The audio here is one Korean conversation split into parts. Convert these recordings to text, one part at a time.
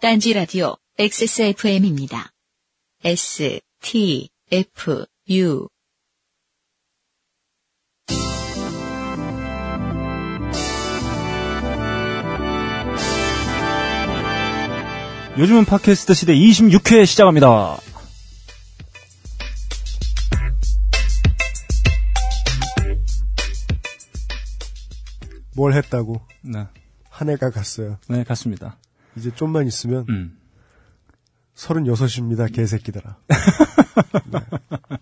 딴지 라디오 XSFM입니다. S, T, F, U. 요즘은 팟캐스트 시대 26회 시작합니다. 뭘 했다고 네, 한 해가 갔어요. 네, 같습니다. 이제 좀만 있으면 음. 36입니다, 개새끼들아.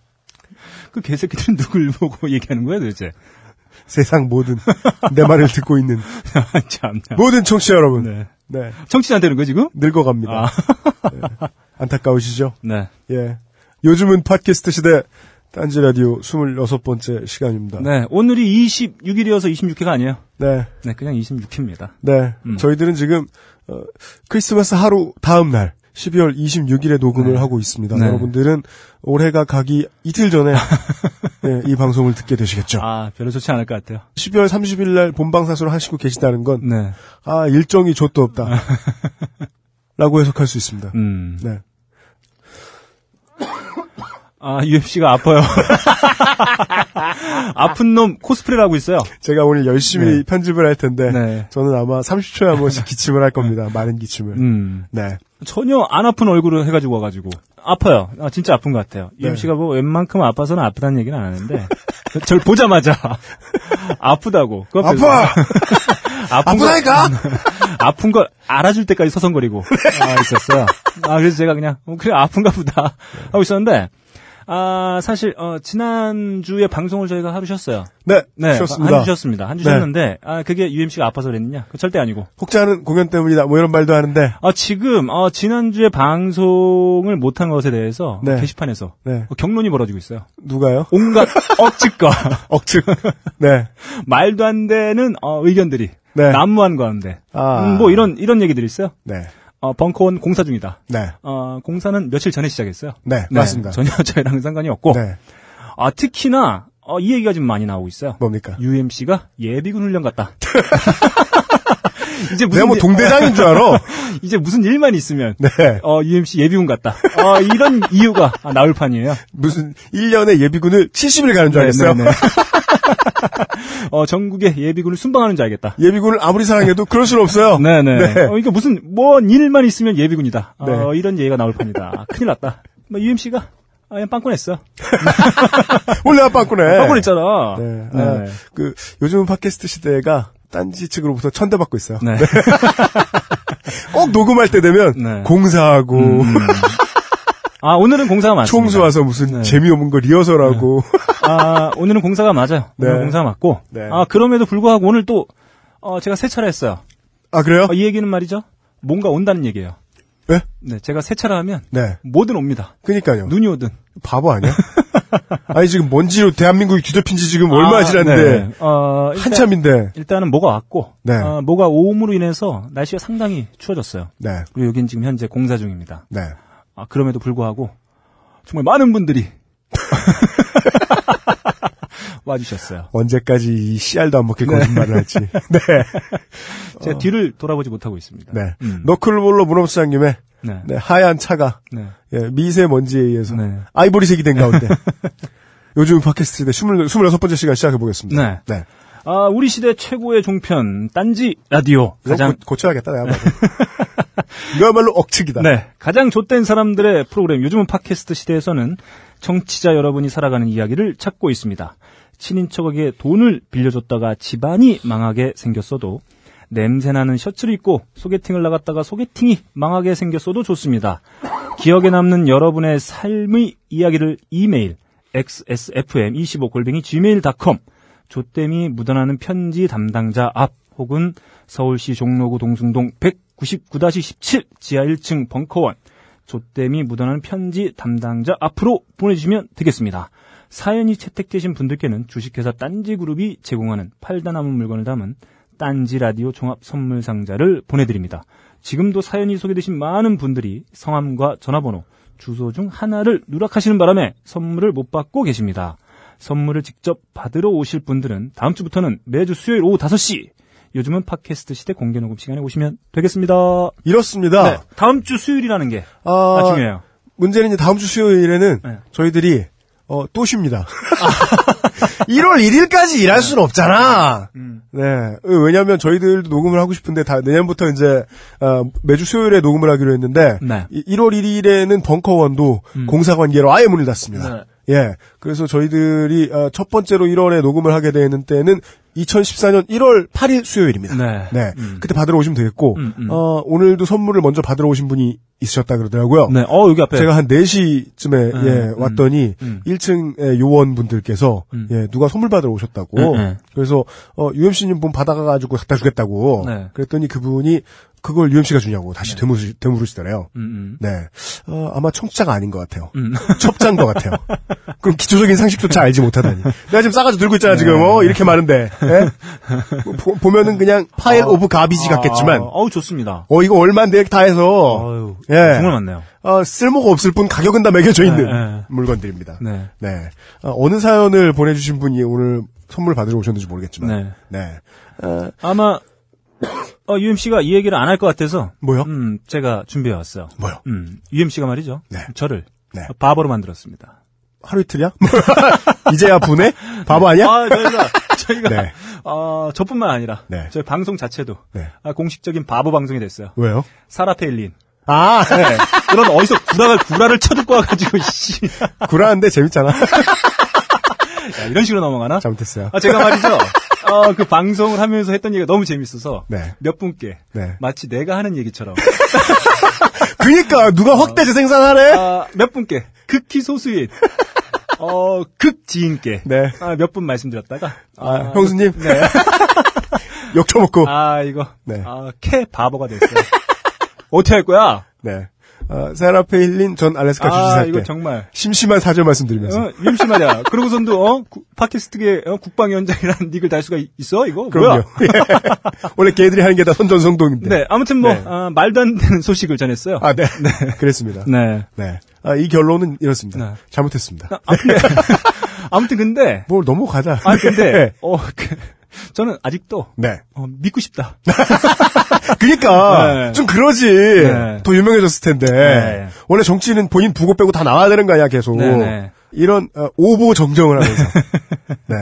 그 개새끼들은 누굴 보고 얘기하는 거야, 도대체? 세상 모든 내 말을 듣고 있는 참나. 모든 청취자 여러분. 네. 네. 청취자한테는 거 지금? 늙어갑니다. 아. 네. 안타까우시죠? 네. 예. 요즘은 팟캐스트 시대 딴지 라디오 26번째 시간입니다. 네, 오늘이 26일이어서 26회가 아니에요. 네. 네, 그냥 26회입니다. 네. 음. 저희들은 지금 어, 크리스마스 하루 다음 날 12월 26일에 녹음을 네. 하고 있습니다. 네. 여러분들은 올해가 가기 이틀 전에 네, 이 방송을 듣게 되시겠죠. 아, 별로 좋지 않을 것 같아요. 12월 30일 날 본방사수를 하시고 계시다는 건, 네. 아, 일정이 좆도 없다. 라고 해석할 수 있습니다. 음. 네. 아, UMC가 아파요. 아픈 놈 코스프레를 하고 있어요. 제가 오늘 열심히 네. 편집을 할 텐데, 네. 저는 아마 30초에 한 번씩 기침을 할 겁니다. 많은 기침을. 음. 네. 전혀 안 아픈 얼굴을 해가지고 와가지고. 아파요. 아, 진짜 아픈 것 같아요. 네. UMC가 뭐 웬만큼 아파서는 아프다는 얘기는 안 하는데, 절 보자마자 아프다고. 그 아파! 아픈 거, 아프다니까! 아픈 걸 알아줄 때까지 서성거리고 아, 있었어요. 아, 그래서 제가 그냥, 어, 그래, 아픈가 보다. 하고 있었는데, 아, 사실, 어, 지난주에 방송을 저희가 하루 쉬었어요. 네. 네. 쉬었습니다. 한 주 쉬었습니다. 한주 네. 쉬었는데, 아, 그게 UMC가 아파서 그랬느냐? 그 절대 아니고. 혹자는 공연 때문이다. 뭐 이런 말도 하는데, 아, 지금, 어, 지난주에 방송을 못한 것에 대해서 네. 게시판에서 네. 어, 경론이 벌어지고 있어요. 누가요? 온갖 억측과 억측. 네. 말도 안 되는 어, 의견들이 네. 난무한 가운데 아. 음, 뭐 이런 이런 얘기들이 있어요. 네. 어, 벙커원 공사 중이다. 네. 어, 공사는 며칠 전에 시작했어요. 네. 맞습니다. 전혀 저희랑 상관이 없고 네. 아, 특히나 어, 이 얘기가 좀 많이 나오고 있어요. 뭡니까? UMC가 예비군 훈련 갔다. 이제 내가 무슨 뭐 일- 동대장인 줄 알아. 이제 무슨 일만 있으면 네. 어, UMC 예비군 갔다. 어, 이런 이유가 아, 나올 판이에요. 무슨 1년에 예비군을 70일 가는 줄 알겠어요. 네, 네, 네. 어, 전국에 예비군을 순방하는 줄 알겠다. 예비군을 아무리 사랑해도 그럴 수는 없어요. 네네. 네. 어, 그러니까 무슨, 뭔 일만 있으면 예비군이다. 어, 네. 이런 얘기가 나올 판이다. 큰일 났다. 뭐, UMC가, 아, 그냥 빵꾸냈어. 원래 아빠꾸네. 빵꾸냈잖아. 네. 네. 아, 그 요즘은 팟캐스트 시대가 딴지 측으로부터 천대받고 있어요. 네. 꼭 녹음할 때 되면 네. 공사하고 아, 오늘은 공사가 맞습니다. 총수 와서 무슨 네. 재미없는 거 리허설하고 아, 오늘은 공사가 맞아요. 오늘 네. 공사가 맞고. 네. 아, 그럼에도 불구하고 오늘 또, 어, 제가 세차를 했어요. 아 그래요? 어, 이 얘기는 말이죠. 뭔가 온다는 얘기예요. 네? 네, 제가 세차를 하면 네. 뭐든 옵니다. 그니까요. 눈이 오든. 바보 아니야? 아니 지금 먼지로 대한민국이 뒤덮인 지 지금 얼마 아, 지났는데 네. 어, 일단- 한참인데 일단은 뭐가 왔고, 네. 어, 뭐가 오음으로 인해서 날씨가 상당히 추워졌어요. 네. 그리고 여긴 지금 현재 공사 중입니다. 네. 아, 그럼에도 불구하고 정말 많은 분들이 와주셨어요. 언제까지 이 씨알도 안 먹힐 거짓말을 할지. 네. 제가 뒤를 돌아보지 못하고 있습니다. 네. 음. 너클볼러 문업시장님의 네. 네, 하얀 차가 네. 예, 미세먼지에 의해서 네. 아이보리색이 된 가운데 요즘 팟캐스트 대 26번째 시간 시작해보겠습니다. 네. 네. 아, 우리 시대 최고의 종편 딴지 라디오 가장 고, 쳐야겠다 내가 봐도. 이거야말로 억측이다. 네, 가장 좆된 사람들의 프로그램 요즘은 팟캐스트 시대에서는 청취자 여러분이 살아가는 이야기를 찾고 있습니다. 친인척에게 돈을 빌려줬다가 집안이 망하게 생겼어도 냄새나는 셔츠를 입고 소개팅을 나갔다가 소개팅이 망하게 생겼어도 좋습니다. 기억에 남는 여러분의 삶의 이야기를 이메일 xsfm25골뱅이 gmail.com 조땜이 묻어나는 편지 담당자 앞 혹은 서울시 종로구 동숭동 199-17 지하 1층 벙커원 조땜이 묻어나는 편지 담당자 앞으로 보내주시면 되겠습니다. 사연이 채택되신 분들께는 주식회사 딴지그룹이 제공하는 팔다 남은 물건을 담은 딴지 라디오 종합 선물 상자를 보내드립니다. 지금도 사연이 소개되신 많은 분들이 성함과 전화번호, 주소 중 하나를 누락하시는 바람에 선물을 못 받고 계십니다. 선물을 직접 받으러 오실 분들은 다음 주부터는 매주 수요일 오후 5시 요즘은 팟캐스트 시대 공개 녹음 시간에 오시면 되겠습니다. 이렇습니다. 네, 다음 주 수요일이라는 게 아, 아, 중요해요. 문제는 이제 다음 주 수요일에는 네. 저희들이 어, 또 쉽니다. 1월 1일까지 일할 수는 없잖아. 음. 네. 왜냐하면 저희들도 녹음을 하고 싶은데 다 내년부터 이제 어, 매주 수요일에 녹음을 하기로 했는데 네. 이- 1월 1일에는 벙커원도 음. 공사 관계로 아예 문을 닫습니다. 네. 예. 그래서 저희들이 어, 첫 번째로 1월에 녹음을 하게 되는 때는 2014년 1월 8일 수요일입니다. 네. 음. 그때 받으러 오시면 되겠고 음, 음. 어, 오늘도 선물을 먼저 받으러 오신 분이 있으셨다 그러더라고요. 네, 어 여기 앞에 제가 한 4시쯤에 음, 예, 음, 왔더니 음. 1층 요원분들께서 음. 예, 누가 선물 받으러 오셨다고. 음, 음. 그래서 어, UMC님 분 받아가 가지고 갖다 주겠다고. 네. 그랬더니 그분이 그걸 UMC가 주냐고 다시 되물으시, 되물으시더래요. 음, 음. 네. 어, 아마 청취자가 아닌 것 같아요. 음. 첩자인 것 같아요. 그럼 기초적인 상식조차 알지 못하다니. 내가 지금 싸가지고 들고 있잖아, 지금. 어, 이렇게 많은데. 예? 보, 보면은 그냥 pile of garbage 같겠지만. 아, 어우 좋습니다. 어, 이거 얼마인데 다 해서. 예. 정말 많네요. 어, 쓸모가 없을 뿐 가격은 다 매겨져 있는 네, 네. 물건들입니다. 네. 네. 어, 느 사연을 보내주신 분이 오늘 선물 받으러 오셨는지 모르겠지만. 네. 네. 어, 아마 어, UMC가 이 얘기를 안 할 것 같아서 뭐요? 음, 제가 준비해 왔어요. 뭐요? 음, UMC가 말이죠. 네. 저를 네. 바보로 만들었습니다. 하루 이틀이야? 이제야 분해? 바보 아니야? 아, 저희가 저희가 네. 어, 저뿐만 아니라 네. 저희 방송 자체도 네. 아, 공식적인 바보 방송이 됐어요. 왜요? 사라 페일린. 아, 네. 그런 어디서 구라가 구라를 쳐듣고 와가지고 씨. 구라한데 재밌잖아. 야, 이런 식으로 넘어가나? 잘못했어요. 아, 제가 말이죠. 어, 그 방송을 하면서 했던 얘기가 너무 재밌어서 네. 몇 분께 네. 마치 내가 하는 얘기처럼 그니까, 누가 확대재 생산하래? 아, 몇 분께 극히 소수인 어, 극 지인께 네. 아, 몇 분 말씀드렸다가 아, 형수님. 네. 욕 처먹고. 아, 이거 네. 아, 캐 바보가 됐어요. 어떻게 할 거야? 네. 어, 세라 페일린 전 알래스카 아, 주지사께 이거 정말 심심한 사죄 말씀드리면서. 어, 말이야. 그러고선도 어 구- 팟캐스트계 어, 국방위원장이라는 닉을 달 수가 있- 있어 이거 그럼요. 뭐야? 원래 걔들이 하는 게 다 선전성동인데. 네, 아무튼 뭐 네. 아, 말도 안 되는 소식을 전했어요. 아, 네. 그랬습니다. 네. 네. 아, 이 결론은 이렇습니다. 네. 잘못했습니다. 아, 아무튼, 아무튼 근데 뭘 넘어가자. 아 근데 어 그, 저는 아직도 네. 어, 믿고 싶다. 그니까, 네. 좀 그러지. 네. 더 유명해졌을 텐데. 네. 원래 정치는 본인 부고 빼고 다 나와야 되는 거 아니야, 계속. 네, 네. 이런, 어, 오보 정정을 하면서. 네.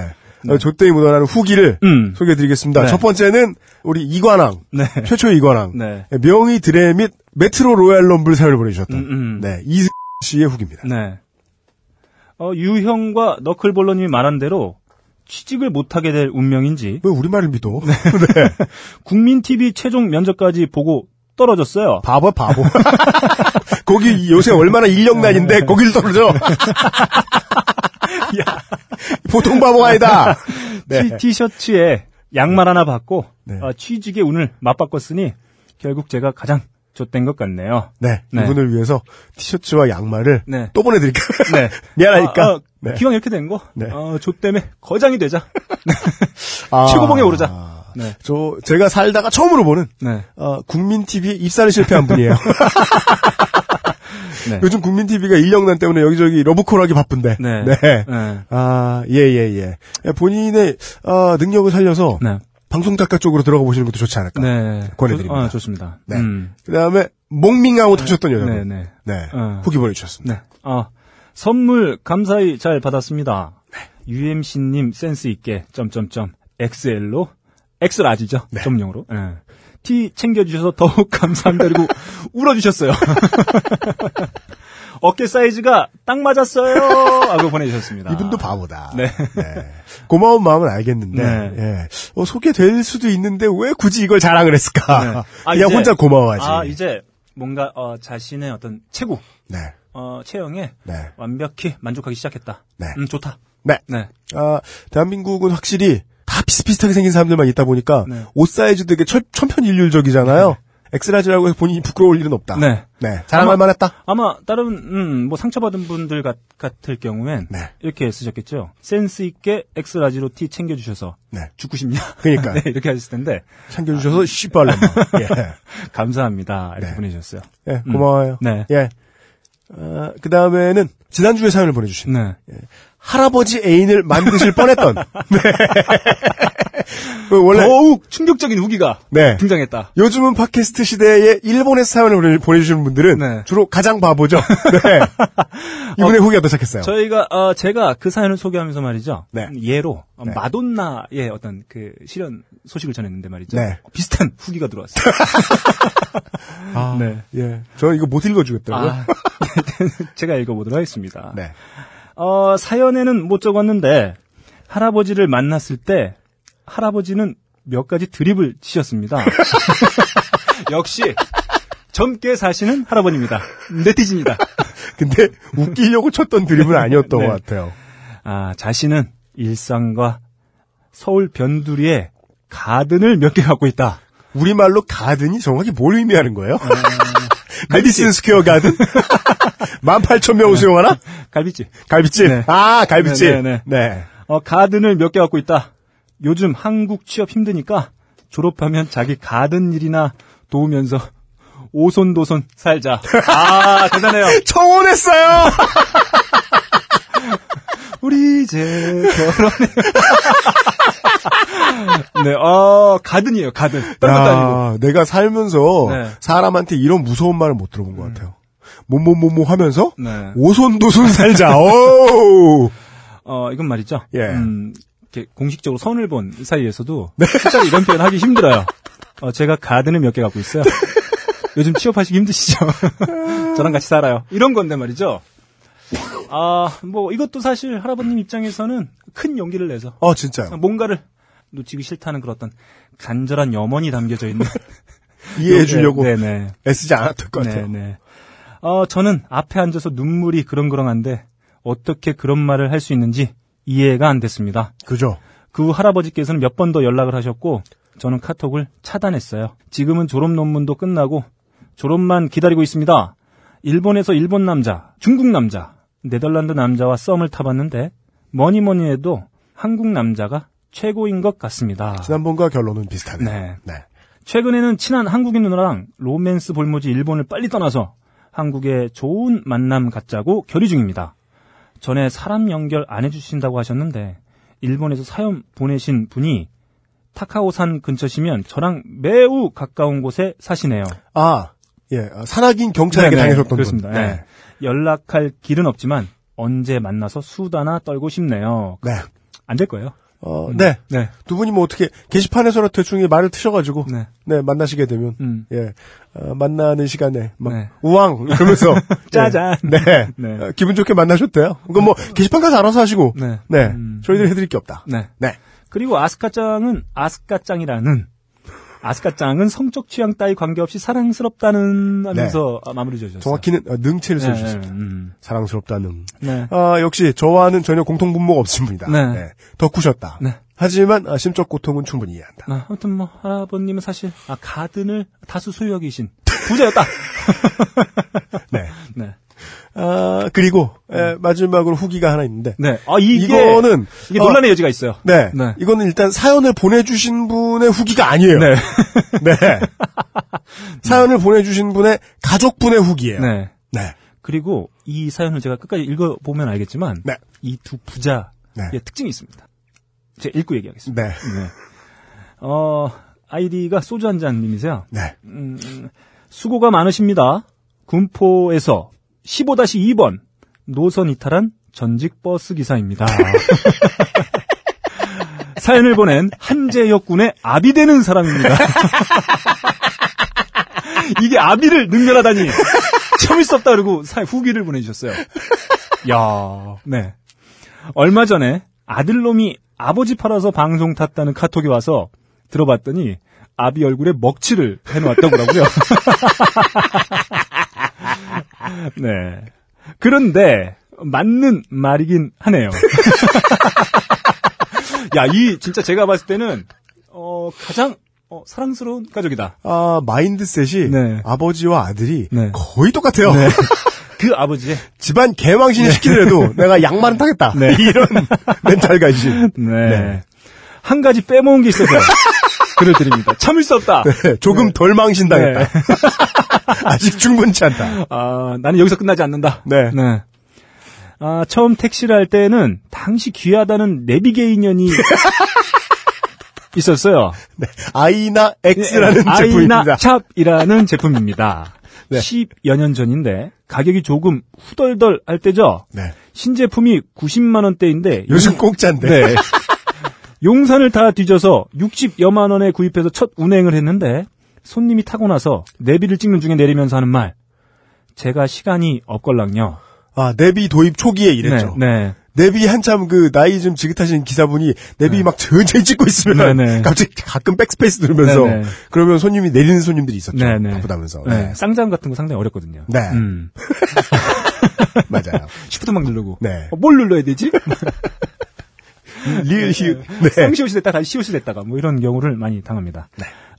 어, 조땡이 묻어나는 후기를 음. 소개해드리겠습니다. 네. 첫 번째는, 우리 이관왕. 네. 최초의 이관왕. 네. 명의 드레 및 메트로 로얄 럼블 사연을 보내주셨던. 음, 음. 네. 이승 씨의 후기입니다. 네. 어, 유형과 너클볼러님이 말한 대로 취직을 못하게 될 운명인지 왜 우리말을 믿어? 네. 국민 TV 최종 면접까지 보고 떨어졌어요. 바보 바보. 거기 요새 얼마나 인력난인데 거길 떨어져. 보통 바보가 아니다. 네. 티, 셔츠에 양말 하나 받고 네. 어, 취직의 운을 맞바꿨으니 결국 제가 가장 좆된 것 같네요. 네, 네. 이분을 위해서 티셔츠와 양말을 네. 또 보내드릴게요. 네. 미안하니까. 아, 아, 네. 기왕 이렇게 된 거, 네. 어, 좆 때문에 거장이 되자. 아, 최고봉에 오르자. 네. 저 제가 살다가 처음으로 보는 네. 어, 국민 TV 입사를 실패한 분이에요. 네. 요즘 국민 TV가 인력난 때문에 여기저기 러브콜 하기 바쁜데. 네. 네. 네. 아, 예, 예, 예. 본인의, 아, 능력을 살려서, 네. 방송 작가 쪽으로 들어가 보시는 것도 좋지 않을까. 네. 권해드립니다. 아, 좋습니다. 네. 음. 그 다음에, 몽밍아웃 하셨던 여자분. 네, 네. 네. 어. 후기 보내주셨습니다. 네. 아, 선물 감사히 잘 받았습니다. UMC님 센스 있게 점점점 XL로 X라지죠. 네. 점용으로. 예. T 챙겨주셔서 더욱 감사합니다. 그리고 울어주셨어요. 어깨 사이즈가 딱 맞았어요. 하고 보내주셨습니다. 이분도 바보다. 네. 고마운 마음은 알겠는데, 네. 예. 어, 소개될 수도 있는데 왜 굳이 이걸 자랑을 했을까? 네. 아, 그냥 이제- 혼자 고마워하지. 아, 이제 뭔가 어, 자신의 어떤 체구, 네. 어, 체형에 네. 완벽히 만족하기 시작했다. 네. 음, 좋다. 네. 네. 아, 대한민국은 확실히 다 비슷비슷하게 생긴 사람들만 있다 보니까 네. 옷 사이즈 되게 천, 천편일률적이잖아요. X-large라고 해서 본인이 부끄러울 일은 없다. 네. 네. 자랑할 만했다. 아마 다른 음, 뭐 상처받은 분들 같, 같을 경우엔 네. 이렇게 쓰셨겠죠. 센스 있게 X-large로 티 챙겨 주셔서 네. 죽고 싶냐? 그러니까. 네, 이렇게 하셨을 텐데 챙겨 주셔서 씨발라. 예. 감사합니다. 이렇게 네. 보내 주셨어요. 예, 고마워요. 네. 예. 그 다음에는 지난주에 사연을 보내 주신 네. 할아버지 애인을 만드실 뻔했던. 네. 그 원래 더욱 충격적인 후기가 네. 등장했다. 요즘은 팟캐스트 시대에 일본의 사연을 보내- 보내주시는 분들은 네. 주로 가장 바보죠. 네. 이분의 후기가 도착했어요. 저희가 어, 제가 그 사연을 소개하면서 말이죠. 네. 예로 어, 네. 마돈나의 어떤 그 실현 소식을 전했는데 말이죠. 네. 어, 비슷한 후기가 들어왔어요. 아, 네. 예. 저 이거 못 읽어주겠더라고요. 아, 제가 읽어보도록 하겠습니다. 네. 어, 사연에는 못 적었는데 할아버지를 만났을 때 할아버지는 몇 가지 드립을 치셨습니다. 역시 젊게 사시는 할아버지입니다. 네티즌이다. 근데 웃기려고 쳤던 드립은 아니었던 네. 것 같아요. 아, 자신은 일산과 서울 변두리에 가든을 몇 개 갖고 있다. 우리말로 가든이 정확히 뭘 의미하는 거예요? 메디슨 스퀘어 가든? 18,000명 수용하나? 갈비집. 갈비집. 네. 아, 갈비집. 네, 네, 네. 어, 가든을 몇 개 갖고 있다. 요즘 한국 취업 힘드니까 졸업하면 자기 가든 일이나 도우면서 오손도손 살자. 아, 대단해요. 청혼했어요! 우리 이제 결혼해. 네, 어, 가든이에요, 가든. 딴 것도 아니고. 야, 내가 살면서 네. 사람한테 이런 무서운 말을 못 들어본 것 같아요. 뭐뭐뭐뭐 하면서 네. 오손도손 살자. 오! 어, 이건 말이죠. 예. 음, 이렇게 공식적으로 선을 본 사이에서도 실제로 이런 표현 하기 힘들어요. 어, 제가 가든을 몇개 갖고 있어요. 요즘 취업하시기 힘드시죠? 저랑 같이 살아요. 이런 건데 말이죠. 아, 뭐 이것도 사실 할아버님 입장에서는 큰 용기를 내서 어, 진짜요. 뭔가를 놓치기 싫다는 그런 어떤 간절한 염원이 담겨져 있는 이해해 주려고 네네. 애쓰지 않았던 것 같아요. 네네. 어, 저는 앞에 앉아서 눈물이 그렁그렁한데 어떻게 그런 말을 할 수 있는지 이해가 안 됐습니다. 그죠? 그 할아버지께서는 몇 번 더 연락을 하셨고 저는 카톡을 차단했어요. 지금은 졸업 논문도 끝나고 졸업만 기다리고 있습니다. 일본에서 일본 남자, 중국 남자, 네덜란드 남자와 썸을 타봤는데 뭐니 뭐니 해도 한국 남자가 최고인 것 같습니다. 지난번과 결론은 비슷하네요. 네. 네. 최근에는 친한 한국인 누나랑 로맨스 볼모지 일본을 빨리 떠나서 한국에 좋은 만남 갖자고 결의 중입니다. 전에 사람 연결 안 해주신다고 하셨는데 일본에서 사연 보내신 분이 타카오산 근처시면 저랑 매우 가까운 곳에 사시네요. 아, 예. 어, 산악인 경찰에게 네네, 당하셨던 그렇습니다. 분. 네. 연락할 길은 없지만 언제 만나서 수다나 떨고 싶네요. 네. 안 될 거예요. 어, 네. 네. 두 분이 뭐 어떻게 게시판에서나 대충 이 말을 트셔가지고 네. 네 만나시게 되면 음. 예 어, 만나는 시간에 막 네. 우왕 이러면서 짜잔. 네, 네. 네. 어, 기분 좋게 만나셨대요. 그건 뭐 게시판 가서 알아서 하시고 네. 네, 음. 저희들 해드릴 게 없다. 네. 네. 그리고 아스카짱은 아스카짱이라는 아스카짱은 성적 취향 따위 관계없이 사랑스럽다는 하면서 아, 마무리 지어주셨어요. 정확히는 어, 능체를 네, 써주셨습니다. 음, 사랑스럽다는. 네. 아 역시 저와는 전혀 공통 분모가 없습니다. 네. 덕후셨다. 네. 하지만 아, 심적 고통은 충분히 이해한다. 아, 아무튼 뭐 할아버님은 사실 아, 가든을 다수 소유하고 계신 부자였다. 네. 네. 아 그리고 에, 마지막으로 후기가 하나 있는데 네. 아 이게 이거는 이게 어, 논란의 여지가 있어요. 네. 네. 이거는 일단 사연을 보내주신 분의 후기가 아니에요. 네. 네. 사연을 보내주신 분의 가족분의 후기예요. 네. 네. 그리고 이 사연을 제가 끝까지 읽어보면 알겠지만 네. 이 두 부자의 네. 특징이 있습니다. 제가 읽고 얘기하겠습니다. 네. 네. 어, 아이디가 소주 한 잔님이세요. 네. 음, 음, 수고가 많으십니다. 군포에서 15-2번 노선 이탈한 전직 버스 기사입니다. 사연을 보낸 한재혁 군의 아비 되는 사람입니다. 이게 아비를 능멸하다니 참을 수 없다 그러고 사- 후기를 보내주셨어요. 야, 네. 얼마 전에 아들놈이 아버지 팔아서 방송 탔다는 카톡이 와서 들어봤더니 아비 얼굴에 먹칠을 해놓았더라고요. 네. 그런데 맞는 말이긴 하네요. 야, 이 진짜 제가 봤을 때는 어 가장 어, 사랑스러운 가족이다. 아, 마인드셋이 네. 아버지와 아들이 네. 거의 똑같아요. 네. 그 아버지의 집안 개망신 시키더라도 내가 양말은 타겠다. 네. 이런 멘탈 가진. 네. 네. 한 가지 빼먹은 게 있어서 글을 드립니다. 참을 수 없다. 네, 조금 덜 망신당했다. 아직 충분치 않다. 아, 나는 여기서 끝나지 않는다. 네. 아, 처음 택시를 할 때는 당시 귀하다는 내비게이년이 있었어요. 네. 아이나 X라는 예, 아이나 제품입니다. 샵이라는 제품입니다. 네. 10여 년 전인데 가격이 조금 후덜덜 할 때죠. 네. 신제품이 90만 원대인데 요즘 공짜인데. 네. 용산을 다 뒤져서 60여만 원에 구입해서 첫 운행을 했는데 손님이 타고 나서 내비를 찍는 중에 내리면서 하는 말. 제가 시간이 없걸랑요. 아, 내비 도입 초기에 이랬죠. 네, 네. 내비 한참 그 나이 좀 지긋하신 기사분이 내비 막 천천히 찍고 있으면 네, 네. 갑자기 가끔 백스페이스 누르면서 네, 네. 그러면 손님이 내리는 손님들이 있었죠. 네, 네. 바쁘다면서. 네, 네. 쌍자음 같은 거 상당히 어렵거든요. 네. 음. 맞아요. shift 막 누르고. 네. 어, 뭘 눌러야 되지? 리을 히읗. 네. 쌍시옷이 됐다가 다시 시옷이 됐다가 뭐 이런 경우를 많이 당합니다.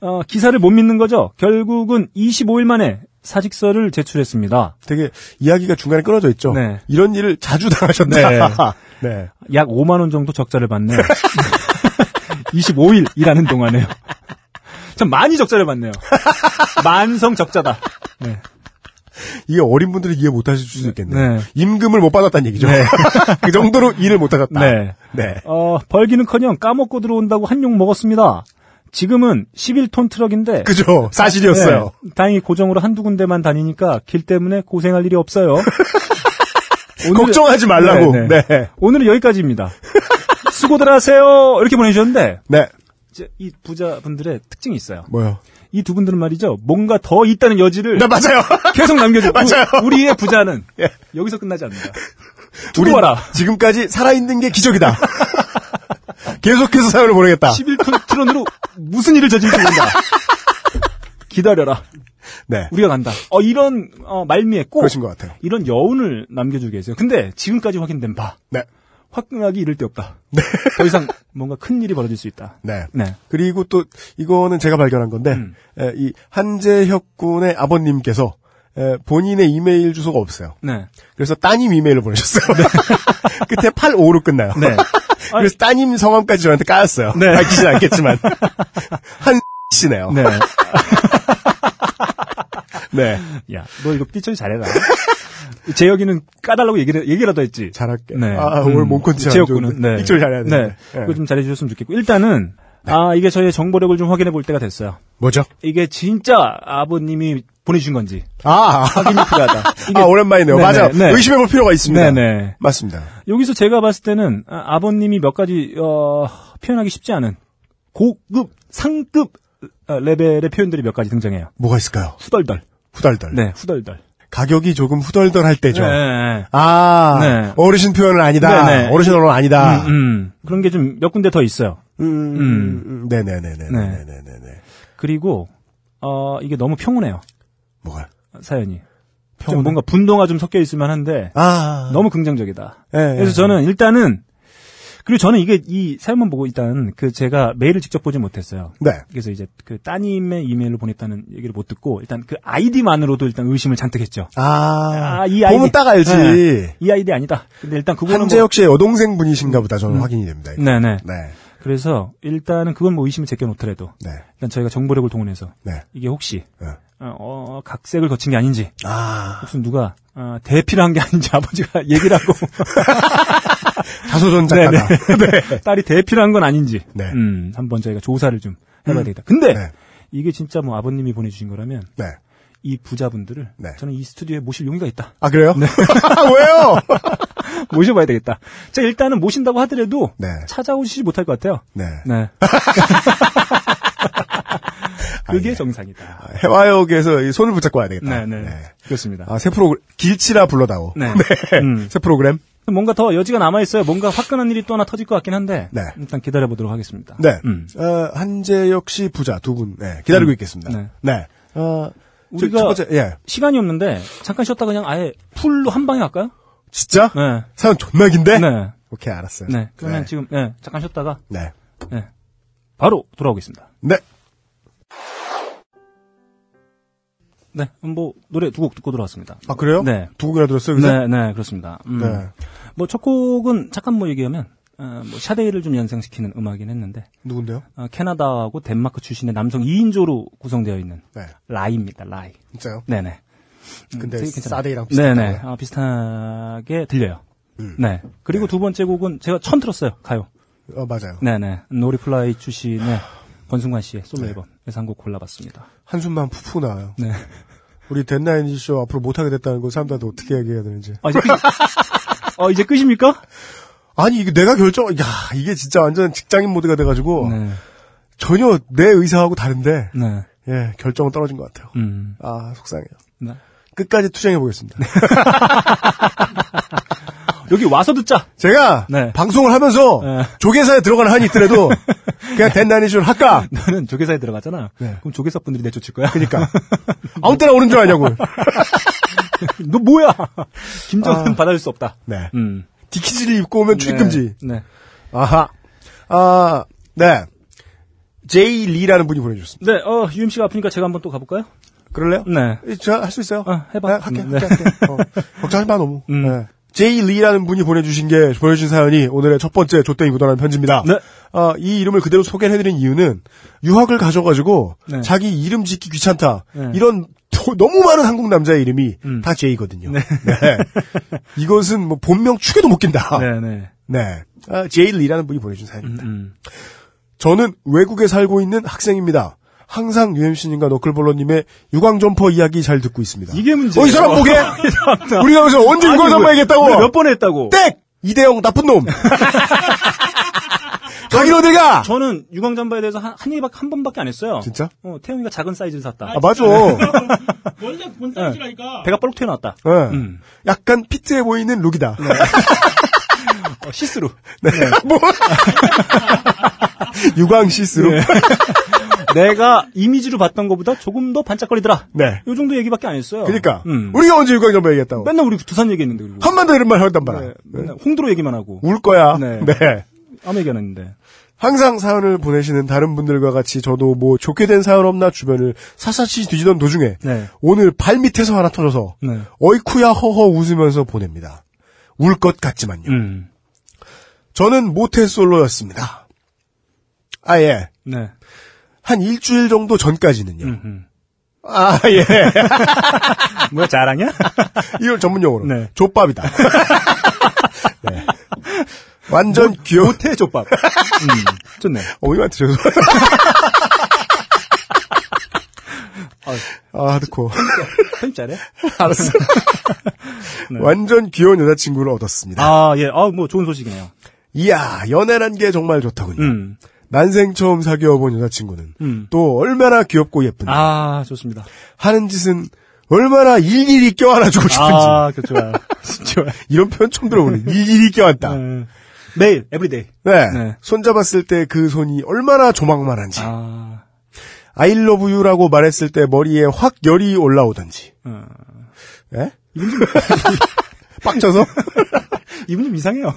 어, 기사를 못 믿는 거죠. 결국은 25일 만에 사직서를 제출했습니다. 되게 이야기가 중간에 끊어져 있죠. 네. 이런 일을 자주 당하셨다. 네. 약 5만 원 정도 적자를 받네요. 25일 일하는 동안에요. 참 많이 적자를 받네요. 만성 적자다. 네. 이게 어린 분들이 이해 못 하실 수도 있겠네요. 네. 임금을 못 받았다는 얘기죠. 그 정도로 일을 못 하셨다. 네. 네. 어, 벌기는커녕 까먹고 들어온다고 한 욕 먹었습니다. 지금은 11톤 트럭인데 그죠. 사실이었어요. 네, 다행히 고정으로 한두 군데만 다니니까 길 때문에 고생할 일이 없어요. 오늘은- 걱정하지 말라고. 네, 네. 네. 오늘은 여기까지입니다. 수고들 하세요. 이렇게 보내주셨는데 네. 이 부자분들의 특징이 있어요. 뭐요? 이 두 분들은 말이죠. 뭔가 더 있다는 여지를 네, 맞아요. 계속 남겨줘. 맞아요. 우리, 의 부자는 예. 여기서 끝나지 않는다. 우리 봐라. 지금까지 살아있는 게 기적이다. 계속해서 사연을 보내겠다. 11톤 트론으로 무슨 일을 저질지 모른다. 기다려라. 네. 우리가 간다. 어, 이런, 어, 말미에 꼭. 그러신 것 같아요. 이런 여운을 남겨주고 계세요. 근데 지금까지 확인된 바. 네. 화끈하기 이를 데 없다. 더 이상 뭔가 큰 일이 벌어질 수 있다. 네. 네. 그리고 또 이거는 제가 발견한 건데 음. 에, 이 한재혁 군의 아버님께서 에, 본인의 이메일 주소가 없어요. 네. 그래서 따님 이메일을 보내셨어요. 끝에 85로 끝나요. 네. 그래서 따님 성함까지 저한테 까였어요. 네. 밝히진 않겠지만 한 씨네요. 네. 네. 야, 너 이거 삐처리 잘해라. 재혁이는 까달라고 얘기를, 얘기라도 했지. 잘할게. 네. 아, 오늘 몸 컨디션 안 재혁군은, 좋은데. 네. 픽처를 잘해야 돼. 네. 그거 좀 잘해주셨으면 좋겠고. 일단은, 아, 이게 저의 정보력을 좀 확인해 볼 때가 됐어요. 뭐죠? 이게 진짜 아버님이 보내주신 건지. 아, 확인이 필요하다. 이게- 아 오랜만이네요. 네네, 맞아요. 네. 의심해 볼 필요가 있습니다. 네네. 맞습니다. 여기서 제가 봤을 때는 아, 아버님이 몇 가지 어, 표현하기 쉽지 않은 고급 상급 어, 레벨의 표현들이 몇 가지 등장해요. 뭐가 있을까요? 후덜덜. 후덜덜. 네, 후덜덜. 가격이 조금 후덜덜할 때죠. 네, 네. 아, 네. 어르신 표현은 아니다. 네, 네. 어르신 언어는 아니다. 음, 음. 그런 게 좀 몇 군데 더 있어요. 음, 네네네네네네네. 그리고 어, 이게 너무 평온해요. 뭐가? 사연이. 좀 평온해? 뭔가 분노가 좀 섞여 있으면 한데 아, 너무 긍정적이다. 예, 예. 그래서 저는 일단은 그리고 저는 이게 이 사연만 보고 일단 그 제가 메일을 직접 보지 못했어요. 네. 그래서 이제 그 따님의 이메일을 보냈다는 얘기를 못 듣고 일단 그 아이디만으로도 일단 의심을 잔뜩 했죠. 아, 아, 이 보면 아이디. 딱 알지. 네. 이 아이디 아니다. 근데 일단 그거는 한재혁 씨의 여동생 분이신가 보다 저는 확인이 됩니다. 뭐, 네네. 네. 그래서 일단은 그건 뭐 의심을 제껴놓더라도 네. 일단 저희가 정보력을 동원해서 네. 이게 혹시 네. 어, 어, 각색을 거친 게 아닌지 아, 무슨 누가 어, 대피를 한 게 아닌지 아버지가 얘기를 하고 자소전 작가다. 네. 딸이 대피를 한건 아닌지 네. 음, 한번 저희가 조사를 좀 해봐야 되겠다. 근데 네. 이게 진짜 뭐 아버님이 보내주신 거라면 네. 이 부자분들을 네. 저는 이 스튜디오에 모실 용의가 있다. 아, 그래요? 네. 왜요? 모셔봐야 되겠다. 자 일단은 모신다고 하더라도 네. 찾아오시지 못할 것 같아요. 네. 네. 그게 아, 예. 정상이다. 해화역에서 이 손을 붙잡고 와야 되겠다. 네, 네. 그렇습니다. 아, 새 프로그램, 길치라 불러다오. 네. 음. 새 프로그램. 뭔가 더 여지가 남아 있어요. 뭔가 화끈한 일이 또 하나 터질 것 같긴 한데. 네. 일단 기다려 보도록 하겠습니다. 네. 음. 어, 한재혁 씨 부자 두 분, 네, 기다리고 음. 있겠습니다. 네. 네. 어, 저, 우리가- 첫 번째, 예. 시간이 없는데, 잠깐 쉬었다 그냥 아예 풀로 한 방에 할까요? 진짜? 네. 사연 존나 긴데? 네. 오케이, 알았어요. 네. 그러면 네. 지금, 네. 잠깐 쉬었다가, 네. 네. 바로 돌아오겠습니다. 네. 네. 뭐, 노래 두 곡 듣고 돌아왔습니다. 아, 그래요? 네. 두 곡이나 들었어요, 그죠? 네, 네, 그렇습니다. 음. 네. 뭐, 첫 곡은, 잠깐 뭐 얘기하면, 어, 뭐 샤데이를 좀 연상시키는 음악이긴 했는데, 누군데요? 어, 캐나다하고 덴마크 출신의 남성 2인조로 구성되어 있는 네. 라이입니다, 라이. 진짜요? 네네. 음, 근데 괜찮아요. 샤데이랑 비슷하다고요? 네네. 아, 비슷하게 들려요. 네. 그리고 두 번째 곡은 제가 처음 들었어요. 가요. 어, 맞아요. 네네. 노리플라이 출신의 권순관 씨의 솔로 앨범에서 한 곡 골라봤습니다. 한숨만 푹푹 나와요. 네. 우리 덴나인지쇼 앞으로 못하게 됐다는 거 사람들한테 어떻게 얘기해야 되는지. 아, 어, 이제 끝입니까? 아니, 이게 내가 결정, 야, 이게 진짜 완전 직장인 모드가 돼가지고, 네. 전혀 내 의사하고 다른데, 네. 예, 결정은 떨어진 것 같아요. 음. 아, 속상해요. 네. 끝까지 투쟁해보겠습니다. 여기 와서 듣자. 제가, 네. 방송을 하면서, 네. 조계사에 들어가는 한이 있더라도, 그냥 덴나인지쇼를 할까? 너는 조계사에 들어갔잖아. 네. 그럼 조계사 분들이 내쫓을 거야. 그니까. 아무 때나 오는 줄 아냐고. 너 뭐야? 김정은 받아줄 수 없다. 네. 음. 디키즈를 입고 오면 출입 금지. 네. 네. 아하. 아, 네. 제이 리라는 분이 보내주셨습니다. 네, 어, UMC가 아프니까 제가 한번 또 가볼까요? 그럴래요? 네. 제가 할 수 있어요. 어, 해봐. 네, 할게, 음, 할게, 할게. 어, 걱정하지 마, 너무. 음. 네. 제이 리라는 분이 보내주신 게, 보내주신 사연이 오늘의 첫 번째 조땡이 묻어나는 편지입니다. 네. 어, 이 이름을 그대로 소개를 해드린 이유는, 유학을 가셔가지고, 네. 자기 이름 짓기 귀찮다. 네. 이런, 도- 너무 많은 한국 남자의 이름이 음. 다 제이거든요. 네. 이것은 뭐 본명 축에도 못 낀다. 네, 네. 네. 아, 제이 리라는 분이 보내준 사연입니다. 음. 저는 외국에 살고 있는 학생입니다. 항상 UMC님과 너클볼러님의 유광점퍼 이야기 잘 듣고 있습니다. 이게 문제예요. 어, 이 사람 보게? 우리가 여기서 언제 유광점퍼 얘기했다고? 몇 번 했다고? 땡! 이대영 나쁜 놈! 가긴 어딜 가! 저는 유광잠바에 대해서 한, 한 얘기밖에, 한 번밖에 안 했어요. 진짜? 어, 태용이가 작은 사이즈를 샀다. 아, 맞아. 원래 본 사이즈라니까. 배가 뽈록 튀어나왔다. 네. 음. 약간 fit해 보이는 look이다. 어, 시스루. 네. 뭐? 유광 시스루. 네. 내가 이미지로 봤던 것보다 조금 더 반짝거리더라. 네. 요 정도 얘기밖에 안 했어요. 그니까. 음. 우리가 언제 유광점퍼 얘기했다고? 맨날 우리 두산 얘기했는데 그리고. 한번더 이런 말 하단 말아. 네, 홍도로 얘기만 하고. 울 거야. 네. 네. 아무 얘기 안 했는데. 항상 사연을 보내시는 다른 분들과 같이 저도 뭐 좋게 된 사연 없나 주변을 샅샅이 뒤지던 도중에 네. 오늘 발 밑에서 하나 터져서 네. 어이쿠야 허허 웃으면서 보냅니다. 울 것 같지만요. 음. 저는 모태솔로였습니다. 아 예. 네. 한 일주일 정도 전까지는요. 음. 아 예. 뭐야, 자랑이야? 이걸 전문 용어로 네. 족밥이다. 네. 완전 귀여운 모태 족밥. 음, 좋네. 어머님한테 죄송합니다. 아, 하드코. 편집 잘해? 알았어. 네. 완전 귀여운 여자친구를 얻었습니다. 아, 예. 아, 뭐 좋은 소식이네요. 이야, 연애란 게 정말 좋더군요. 음. 난생 처음 사귀어 본 여자친구는 음. 또 얼마나 귀엽고 예쁜지 아, 좋습니다. 하는 짓은 얼마나 일일이 껴안아주고 싶은지 아, 그 좋아요. 좋아요. 이런 표현 처음 들어보네. 일일이 껴안다. 네. 매일, everyday. 네. 네. 손잡았을 때 그 손이 얼마나 조막만한지 아, I love you라고 말했을 때 머리에 확 열이 올라오던지 어. 예? 빡쳐서 이분 좀 이상해요.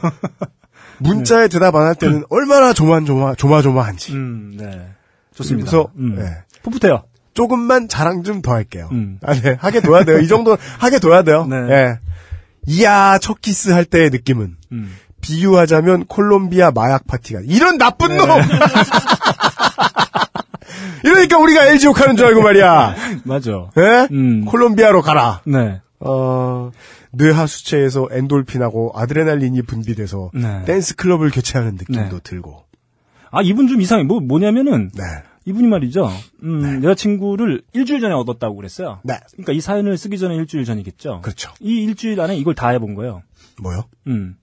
문자에 대답 안 할 때는 얼마나 조마조마 조마조마한지 음, 네. 좋습니다. 그래서 음. 네. 풋풋해요. 조금만 자랑 좀 더 할게요. 음. 아, 네. 하게 둬야 돼요. 이 정도 하게 둬야 돼요. 네. 예. 이야, 첫 키스 할 때의 느낌은 음. 비유하자면 콜롬비아 마약 파티가 이런 나쁜 놈. 이러니까 우리가 LG 욕하는 줄 알고 말이야. 맞아. 예? 음. 콜롬비아로 가라. 네. 어, 뇌하 수체에서 엔돌핀하고 아드레날린이 분비돼서 네. 댄스 클럽을 교체하는 느낌도 네. 들고. 아, 이분 좀 이상해. 뭐, 뭐냐면은, 네. 이분이 말이죠. 음, 여자친구를 일주일 전에 얻었다고 그랬어요. 네. 그러니까 이 사연을 쓰기 전에 일주일 전이겠죠. 그렇죠. 이 일주일 안에 이걸 다 해본 거예요. 뭐요? 음.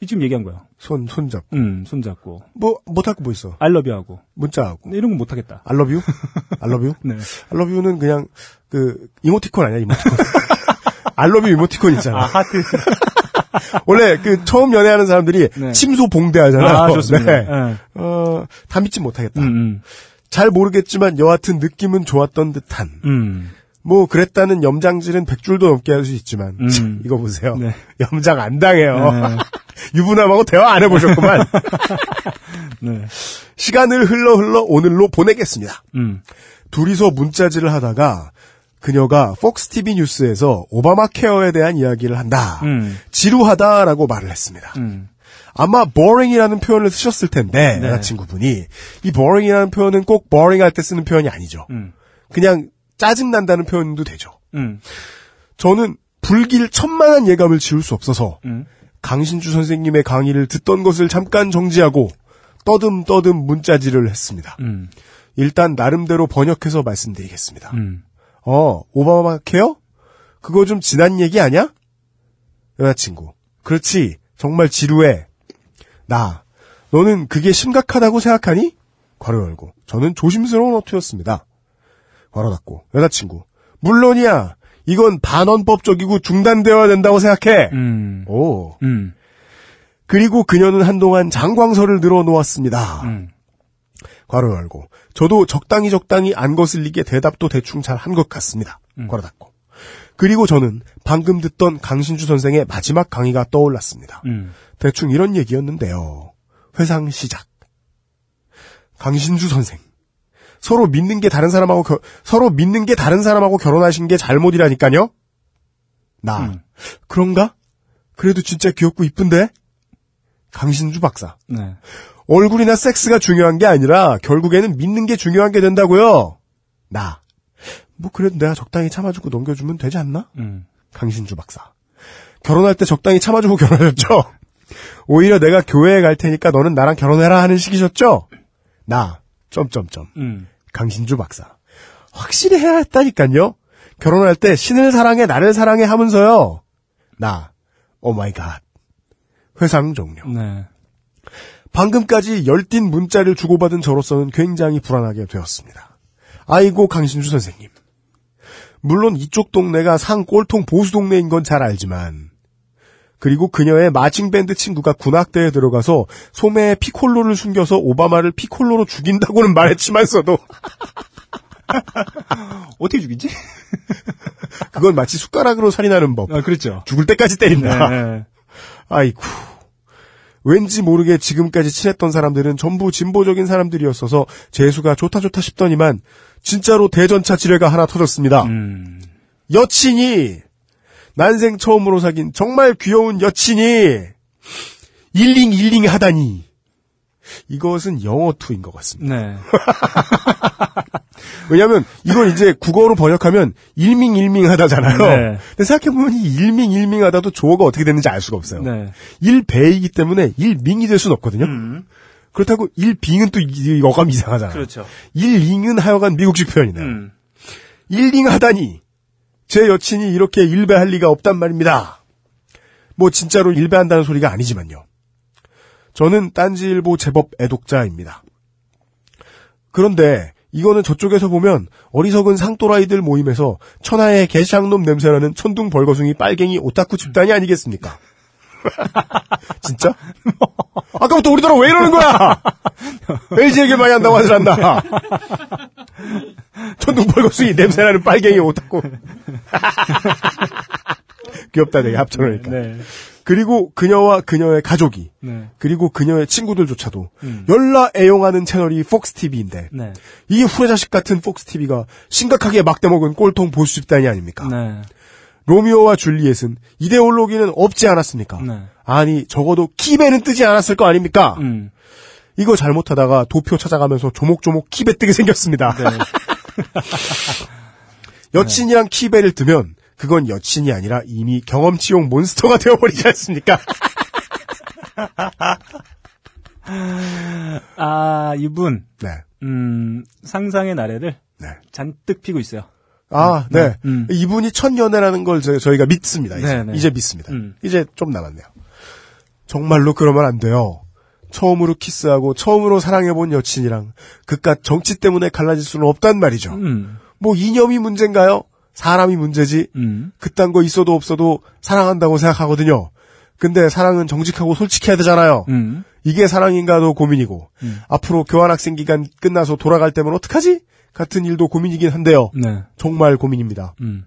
이 지금 얘기한 거예요. 손, 손잡. 음, 손 잡고. 뭐, 못할 거 뭐 있어? 알러뷰 하고. 문자하고. 이런 건 못하겠다. 알러뷰? 알러뷰? 네. 알러뷰는 그냥, 그, 이모티콘 아니야, 이모티콘. 알러뷰 이모티콘 있잖아. 아, 하트. 원래 그 처음 연애하는 사람들이 네. 침소 봉대 하잖아요. 아, 좋습니다. 네. 네. 어, 다 믿지 못하겠다. 음, 음. 잘 모르겠지만 여하튼 느낌은 좋았던 듯한. 음. 뭐 그랬다는 염장질은 백 줄도 넘게 할 수 있지만 음. 참, 이거 보세요. 네. 염장 안 당해요. 네. 유부남하고 대화 안 해보셨구만. 네. 시간을 흘러 흘러 오늘로 보내겠습니다. 음. 둘이서 문자질을 하다가 그녀가 폭스 TV 뉴스에서 오바마 케어에 대한 이야기를 한다. 음. 지루하다라고 말을 했습니다. 음. 아마 boring이라는 표현을 쓰셨을 텐데 네. 여자친구분이 이 boring이라는 표현은 꼭 boring 할 때 쓰는 표현이 아니죠. 음. 그냥 짜증 난다는 표현도 되죠. 음. 저는 불길 천만한 예감을 지울 수 없어서 음. 강신주 선생님의 강의를 듣던 것을 잠깐 정지하고 떠듬떠듬 문자질을 했습니다. 음. 일단 나름대로 번역해서 말씀드리겠습니다. 음. 어, 오바마 케어? 그거 좀 지난 얘기 아니야? 여자친구. 그렇지. 정말 지루해. 나. 너는 그게 심각하다고 생각하니? 괄호 열고. 저는 조심스러운 어투였습니다. 괄호 닫고. 여자친구. 물론이야. 이건 반헌법적이고 중단되어야 된다고 생각해. 음. 오. 음. 그리고 그녀는 한동안 장광설을 늘어놓았습니다. 음. 괄호 열고. 저도 적당히 적당히 안 거슬리게 대답도 대충 잘 한 것 같습니다. 음. 괄호 닫고. 그리고 저는 방금 듣던 강신주 선생의 마지막 강의가 떠올랐습니다. 음. 대충 이런 얘기였는데요. 회상 시작. 강신주 선생. 서로 믿는 게 다른 사람하고 겨- 서로 믿는 게 다른 사람하고 결혼하신 게 잘못이라니까요. 나 음. 그런가? 그래도 진짜 귀엽고 이쁜데. 강신주 박사. 네. 얼굴이나 섹스가 중요한 게 아니라 결국에는 믿는 게 중요한 게 된다고요. 나. 뭐 그래도 내가 적당히 참아주고 넘겨주면 되지 않나? 음. 강신주 박사. 결혼할 때 적당히 참아주고 결혼하셨죠? 오히려 내가 교회에 갈 테니까 너는 나랑 결혼해라 하는 식이셨죠? 나. 점점점. 음. 강신주 박사. 확실히 해야 했다니까요. 결혼할 때 신을 사랑해 나를 사랑해 하면서요. 나. oh my god. 회상 종료. 네. 방금까지 열띤 문자를 주고받은 저로서는 굉장히 불안하게 되었습니다. 아이고 강신주 선생님. 물론 이쪽 동네가 상 꼴통 보수 동네인 건 잘 알지만 그리고 그녀의 마칭밴드 친구가 군악대에 들어가서 소매에 피콜로를 숨겨서 오바마를 피콜로로 죽인다고는 말했지만서도 어떻게 죽이지? 그건 마치 숟가락으로 살인하는 법. 아, 그렇죠. 죽을 때까지 때린다. 네. 아이쿠. 왠지 모르게 지금까지 친했던 사람들은 전부 진보적인 사람들이었어서 재수가 좋다 좋다 싶더니만 진짜로 대전차 지뢰가 하나 터졌습니다. 음. 여친이 난생 처음으로 사귄 정말 귀여운 여친이 일링 일링 하다니 이것은 영어 투인 것 같습니다. 네. 왜냐하면 이걸 이제 국어로 번역하면 일밍 일밍 하다잖아요. 네. 근데 생각해보면 이 일밍 일밍 하다도 조어가 어떻게 됐는지 알 수가 없어요. 네. 일배이기 때문에 일밍이 될 수는 없거든요. 음. 그렇다고 일빙은 또 이- 어감 이상하잖아요. 그렇죠. 일링은 하여간 미국식 표현이네요. 음. 일링하다니 제 여친이 이렇게 일배할 리가 없단 말입니다. 뭐 진짜로 일배한다는 소리가 아니지만요. 저는 딴지일보 제법 애독자입니다. 그런데 이거는 저쪽에서 보면 어리석은 상또라이들 모임에서 천하의 개샹놈 냄새나는 천둥 벌거숭이 빨갱이 오타쿠 집단이 아니겠습니까? 진짜? 아까부터 우리들아 왜 이러는 거야? LG 얘기 많이 한다고 하질 않나? 천둥 벌거숭이 냄새나는 빨갱이 오타쿠. 귀엽다 되게 합쳐놓으니까. 네. 그리고 그녀와 그녀의 가족이 네. 그리고 그녀의 친구들조차도 음. 열나 애용하는 채널이 폭스TV인데 네. 이 후레자식 같은 폭스TV가 심각하게 막대먹은 꼴통 보수 집단이 아닙니까? 네. 로미오와 줄리엣은 이데올로기는 없지 않았습니까? 네. 아니 적어도 키배는 뜨지 않았을 거 아닙니까? 음. 이거 잘못하다가 도표 찾아가면서 조목조목 키배 뜨게 생겼습니다. 네. 여친이랑 키배를 뜨면 그건 여친이 아니라 이미 경험치용 몬스터가 되어버리지 않습니까? 아, 이분, 네. 음, 상상의 나래를 네. 잔뜩 피고 있어요. 아, 네. 음. 이분이 첫 연애라는 걸 저, 저희가 믿습니다. 이제, 네, 네. 이제 믿습니다. 음. 이제 좀 남았네요. 정말로 그러면 안 돼요. 처음으로 키스하고 처음으로 사랑해본 여친이랑 그깟 정치 때문에 갈라질 수는 없단 말이죠. 음. 뭐 이념이 문제인가요? 사람이 문제지. 음. 그딴 거 있어도 없어도 사랑한다고 생각하거든요. 근데 사랑은 정직하고 솔직해야 되잖아요. 음. 이게 사랑인가도 고민이고 음. 앞으로 교환학생 기간 끝나서 돌아갈 때면 어떡하지? 같은 일도 고민이긴 한데요. 네. 정말 고민입니다. 음.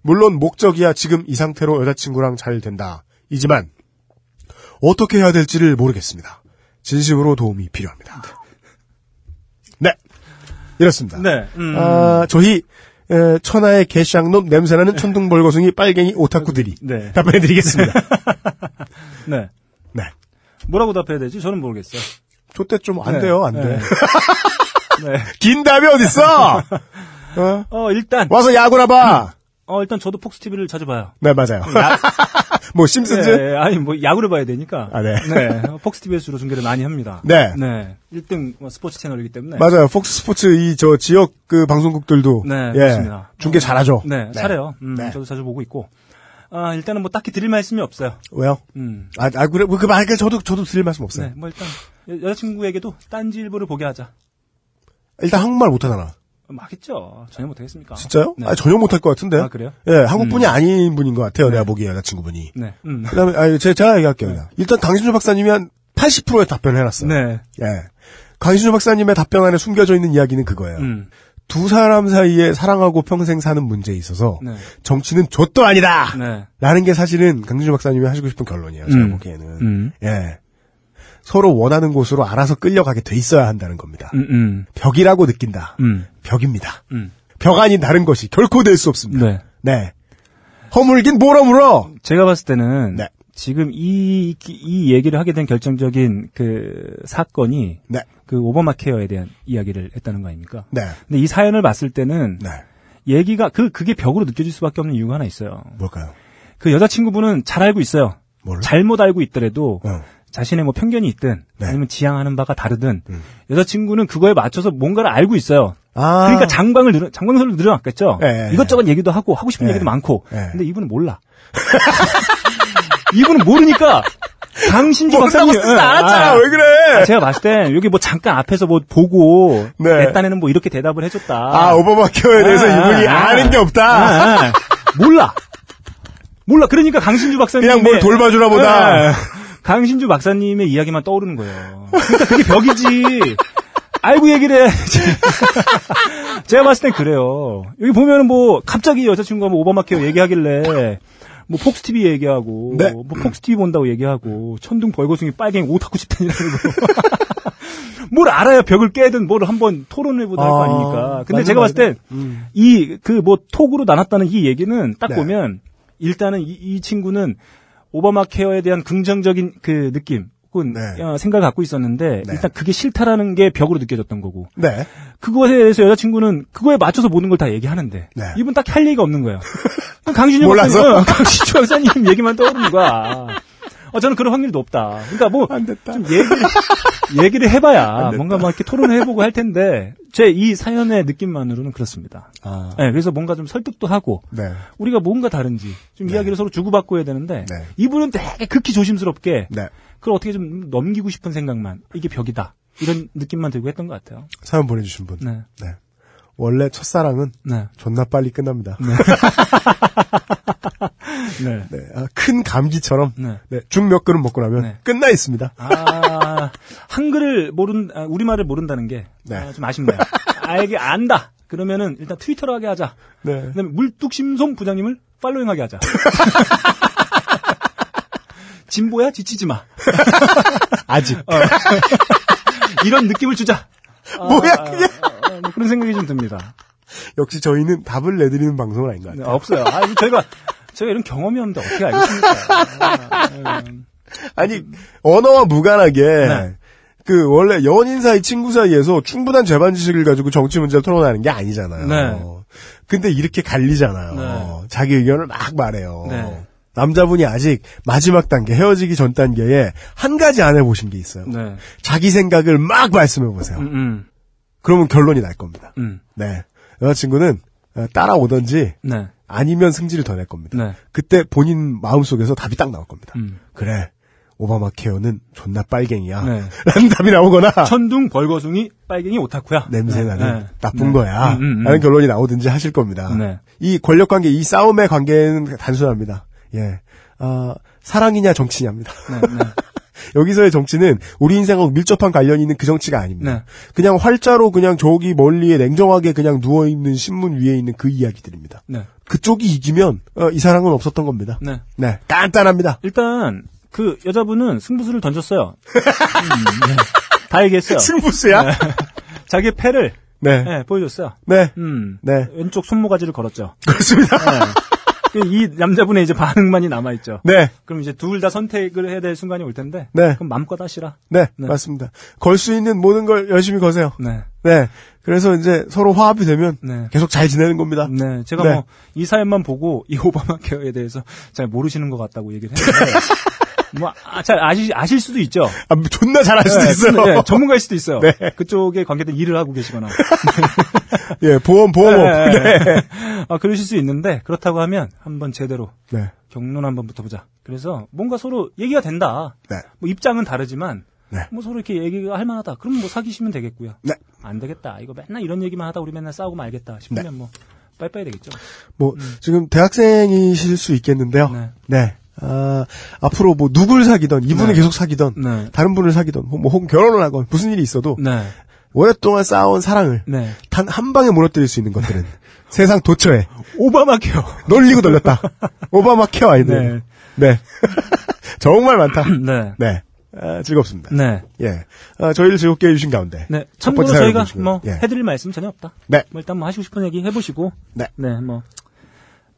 물론 목적이야 지금 이 상태로 여자친구랑 잘 된다. 이지만 어떻게 해야 될지를 모르겠습니다. 진심으로 도움이 필요합니다. 네. 이렇습니다. 네. 음. 아, 저희 에, 천하의 개샹놈 냄새나는 천둥벌거숭이 빨갱이 오타쿠들이 네. 답변해드리겠습니다. 네. 네. 뭐라고 답해야 되지? 저는 모르겠어요. 저때 좀안 네. 돼요, 안 네. 돼. 네. 긴 답이 어딨어? 어? 어, 일단, 와서 야구나 봐. 어, 일단 저도 폭스 TV를 자주 봐요. 네, 맞아요. 뭐 심슨즈? 네, 아니 뭐 야구를 봐야 되니까. 아, 네. 폭스 TV에서 주로 중계를 많이 합니다. 네. 네. 1등 뭐 스포츠 채널이기 때문에. 맞아요. 폭스 스포츠 이 저 지역 그 방송국들도 네, 예, 그렇습니다. 중계 잘하죠. 네, 잘해요. 음, 네. 저도 자주 보고 있고. 아, 일단은 뭐 딱히 드릴 말씀이 없어요. 왜요? 음. 아, 아 그래 그 말, 그 저도 저도 드릴 말씀 없어요. 네, 뭐 일단 여, 여자친구에게도 딴지일보를 보게 하자. 일단 한국말 못하잖아. 음, 하겠죠. 전혀 못하겠습니까? 진짜요? 네. 아, 전혀 못할 것 같은데. 아, 그래요? 예, 한국 분이 아닌 분인 것 같아요. 내가 보기에 여자친구분이. 네. 음. 그다음에 아, 제가, 제가 얘기할게요. 그냥. 일단 강신주 박사님이 한 80%의 답변을 해놨어요. 네. 예. 강신주 박사님의 답변 안에 숨겨져 있는 이야기는 그거예요. 음. 두 사람 사이에 사랑하고 평생 사는 문제에 있어서 네. 정치는 좆도 아니다. 네. 라는 게 사실은 강진주 박사님이 하시고 싶은 결론이에요. 제가 음. 보기에는. 음. 예. 서로 원하는 곳으로 알아서 끌려가게 돼 있어야 한다는 겁니다. 음, 음. 벽이라고 느낀다. 음. 벽입니다. 음. 벽 아닌 다른 것이 결코 될 수 없습니다. 네. 네. 허물긴 뭐라 물어! 제가 봤을 때는 네. 지금 이, 이 얘기를 하게 된 결정적인 그 사건이 네. 그 오바마 케어에 대한 이야기를 했다는 거 아닙니까? 네. 근데 이 사연을 봤을 때는 네. 얘기가 그 그게 벽으로 느껴질 수밖에 없는 이유가 하나 있어요. 뭘까요? 그 여자친구분은 잘 알고 있어요. 뭐를? 잘못 알고 있더라도 어. 자신의 뭐 편견이 있든 네. 아니면 지향하는 바가 다르든 음. 여자친구는 그거에 맞춰서 뭔가를 알고 있어요. 아. 그러니까 장광을 늘어, 장광설을 늘어놨겠죠. 네. 이것저것 얘기도 하고 하고 싶은 네. 얘기도 많고. 네. 근데 이분은 몰라. 이분은 모르니까 강신주 모른다고 박사님 쓰지 않았잖아. 아, 왜 그래? 아, 제가 봤을 때 여기 뭐 잠깐 앞에서 뭐 보고 네. 내 딴에는 뭐 이렇게 대답을 해줬다. 아, 오바마 케어에 대해서 아, 이분이 아, 아는 게 없다. 아, 아. 몰라. 몰라. 그러니까 강신주 박사님 그냥 뭘 돌봐주나 보다. 강신주 박사님의 이야기만 떠오르는 거예요. 그러니까 그게 벽이지. 알고 얘기를 해야지. 제가 봤을 땐 그래요. 여기 보면은 뭐 갑자기 여자친구가 뭐 오바마 케어 얘기하길래 뭐 폭스 TV 얘기하고 네. 뭐 폭스 TV 본다고 얘기하고 천둥 벌거숭이 빨갱이 오타쿠 집단이라고 뭘 알아야 벽을 깨든 뭘 한번 토론을 해보다 할거 아, 아닙니까? 근데 제가 봤을 말이네. 땐이그뭐 톡으로 나눴다는 이 얘기는 딱 네. 보면 일단은 이, 이 친구는 오바마 케어에 대한 긍정적인 그 느낌 혹은 네. 어, 생각을 갖고 있었는데 네. 일단 그게 싫다라는 게 벽으로 느껴졌던 거고 네. 그거에 대해서 여자친구는 그거에 맞춰서 모든 걸 다 얘기하는데 네. 이분 딱히 할 얘기가 없는 거예요. 강신주 몰라서? 어, 강신주 박사님 얘기만 떠오르는 거야. 어, 저는 그런 확률도 없다. 그러니까 뭐안 됐다. 좀 얘기를 얘기를 해봐야 뭔가 막 이렇게 토론을 해보고 할 텐데 제 이 사연의 느낌만으로는 그렇습니다. 아. 네, 그래서 뭔가 좀 설득도 하고 네. 우리가 뭔가 다른지 좀 이야기를 서로 주고받고 해야 되는데 네. 이분은 되게 극히 조심스럽게 네. 그걸 어떻게 좀 넘기고 싶은 생각만 이게 벽이다 이런 느낌만 들고 했던 것 같아요. 사연 보내주신 분. 네, 네. 원래 첫사랑은 네, 존나 빨리 끝납니다. 네. 네. 아, 큰 감기처럼 네. 네, 죽몇 그릇 먹고 나면 네. 끝나 있습니다. 아, 한글을 모른, 아, 우리말을 모른다는 게, 네. 아, 좀 아쉽네요. 알게 안다! 그러면은 일단 트위터로 하게 하자. 네. 그 다음에 물뚝심송 부장님을 팔로잉 하게 하자. 진보야? 지치지 마. 아직. 이런 느낌을 주자. 아, 뭐야, 그게? 아, 아, 뭐 그런 생각이 좀 듭니다. 역시 저희는 답을 내드리는 방송은 아닌 것 네, 같아요. 없어요. 아, 저희가, 저희가 이런 경험이 없는데 어떻게 알겠습니까? 음, 아니, 언어와 무관하게, 네. 그, 원래 연인 사이, 친구 사이에서 충분한 재반 지식을 가지고 정치 문제를 토론하는 게 아니잖아요. 네. 근데 이렇게 갈리잖아요. 네. 자기 의견을 막 말해요. 네. 남자분이 아직 마지막 단계, 헤어지기 전 단계에 한 가지 안 해보신 게 있어요. 네. 자기 생각을 막 말씀해 보세요. 음, 음, 그러면 결론이 날 겁니다. 음. 네. 여자친구는 어, 따라오던지 네. 아니면 승질을 더 낼 겁니다. 네. 그때 본인 마음속에서 답이 딱 나올 겁니다. 음. 그래. 오바마 케어는 존나 빨갱이야. 네. 라는 답이 나오거나 천둥 벌거숭이 빨갱이 오타쿠야. 냄새나는 네. 나쁜 네. 거야. 음, 음, 음. 라는 결론이 나오든지 하실 겁니다. 네. 이 권력 관계, 이 싸움의 관계는 단순합니다. 예. 아, 사랑이냐 정치냐입니다. 네, 네. 여기서의 정치는 우리 인생하고 밀접한 관련이 있는 그 정치가 아닙니다. 네. 그냥 활자로 그냥 저기 멀리에 냉정하게 그냥 누워 있는 신문 위에 있는 그 이야기들입니다. 네. 그쪽이 이기면 어, 이 사랑은 없었던 겁니다. 네. 네, 간단합니다. 일단 그 여자분은 승부수를 던졌어요. 음, 네. 다 얘기했어요. 승부수야? 네. 자기의 패를 네, 네, 보여줬어요. 네, 음. 네, 왼쪽 손모가지를 걸었죠. 그렇습니다. 네. 그이 남자분의 이제 반응만이 남아있죠. 네, 그럼 이제 둘 다 선택을 해야 될 순간이 올 텐데. 네. 그럼 마음껏 하시라. 네, 네. 맞습니다. 걸 수 있는 모든 걸 열심히 거세요. 네. 네. 그래서 이제 서로 화합이 되면 네. 계속 잘 지내는 겁니다. 네, 제가 네. 뭐이 사연만 보고 이 오바마 케어에 대해서 잘 모르시는 것 같다고 얘기를 했는데 뭐잘 아실 아실 수도 있죠. 아, 존나 잘할 수도 네, 있어요. 네, 전문가일 수도 있어요. 네. 그쪽에 관계된 일을 하고 계시거나. 예, 보험, 보험업. 네, 네. 네. 아, 그러실 수 있는데 그렇다고 하면 한번 제대로 네. 경론 한번 붙어보자. 그래서 뭔가 서로 얘기가 된다. 네. 뭐 입장은 다르지만 네. 뭐 서로 이렇게 얘기가 할 만하다. 그럼 뭐 사귀시면 되겠고요. 네. 안 되겠다. 이거 맨날 이런 얘기만 하다 우리 맨날 싸우고 말겠다 싶으면 네. 뭐 빠이빠이 되겠죠. 뭐, 지금 대학생이실 수 있겠는데요. 네. 네. 아, 앞으로 뭐 누굴 사귀던, 이분을 네. 계속 사귀던, 네. 다른 분을 사귀던, 혹- 뭐 혹은 결혼을 하건, 무슨 일이 있어도, 네. 오랫동안 쌓아온 사랑을 네. 단한 방에 무너뜨릴 수 있는 것들은 세상 도처에 오바마 케어. 놀리고 돌렸다. 오바마 케어 아이들. 네. 정말 많다. 네. 네. 아, 즐겁습니다. 네. 예. 아, 저희를 즐겁게 해주신 가운데. 네. 첫 참고로 저희가. 뭐 예. 해드릴 말씀 전혀 없다. 네. 뭐 일단 뭐 하시고 싶은 얘기 해보시고. 네. 네. 뭐.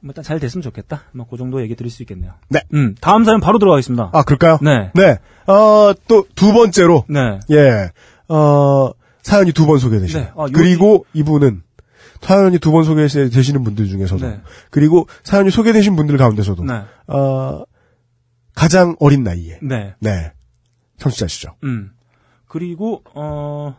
뭐 일단 잘 됐으면 좋겠다. 뭐그 정도 얘기 드릴 수 있겠네요. 네. 음. 다음 사연 바로 들어가겠습니다. 아, 그럴까요? 네. 네. 어, 또 두 번째로. 네. 예. 어, 사연이 두 번 소개되시죠. 네. 아, 요- 그리고 이분은 사연이 두 번 소개되시는 분들 중에서도 네. 그리고 사연이 소개되신 분들 가운데서도 네. 어, 가장 어린 나이에 네. 네. 청취자시죠. 음. 그리고 어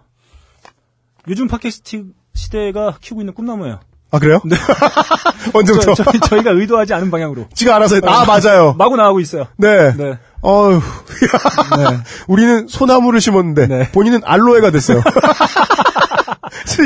요즘 팟캐스트 시대가 키우고 있는 꿈나무예요. 아, 그래요? 언제부터? 저, 저희, 저희 가 의도하지 않은 방향으로 지가 알아서 했... 아, 맞아요. 마구 나가고 있어요. 네. 네. 어휴. 네. 우리는 소나무를 심었는데 네. 본인은 알로에가 됐어요.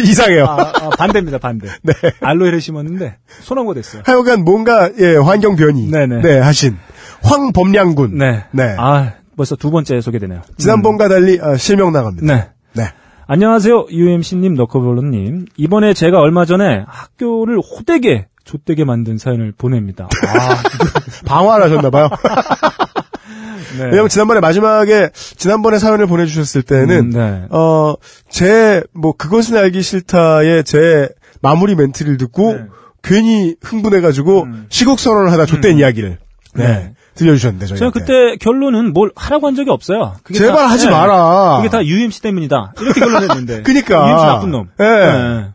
이상해요. 아, 아, 반대입니다, 반대. 네. 알로에를 심었는데 소나무가 됐어요. 하여간 뭔가 예, 환경 변이 네네. 네, 하신 황범량군. 네. 네. 아, 벌써 두 번째 소개되네요. 지난번과 달리 아, 실명 나갑니다. 네. 네. 안녕하세요, UMC님, 너커블러님. 이번에 제가 얼마 전에 학교를 호되게, 좆되게 만든 사연을 보냅니다. 아, 방화를 하셨나봐요. 네. 왜냐면 지난번에 마지막에 지난번에 사연을 보내주셨을 때는 음, 네. 어, 제, 뭐, 그것은 알기 싫다의 제 마무리 멘트를 듣고, 네. 괜히 흥분해가지고, 음. 시국 선언을 하다 좆된 이야기를, 네, 네. 들려주셨는데, 저희. 제가 그때 결론은 뭘 하라고 한 적이 없어요. 그게 제발 다- 하지 네. 마라. 그게 다 UMC 때문이다. 이렇게 결론했는데. 그니까. UMC 나쁜 놈. 예.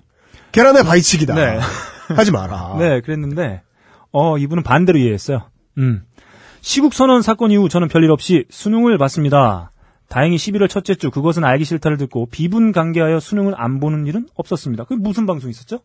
계란의 바위치기다. 네. 하지 마라. 네, 그랬는데, 어, 이분은 반대로 이해했어요. 음. 시국선언 사건 이후 저는 별일 없이 수능을 봤습니다. 다행히 11월 첫째 주 그것은 알기 싫다를 듣고 비분강개하여 수능을 안 보는 일은 없었습니다. 그게 무슨 방송 있었죠?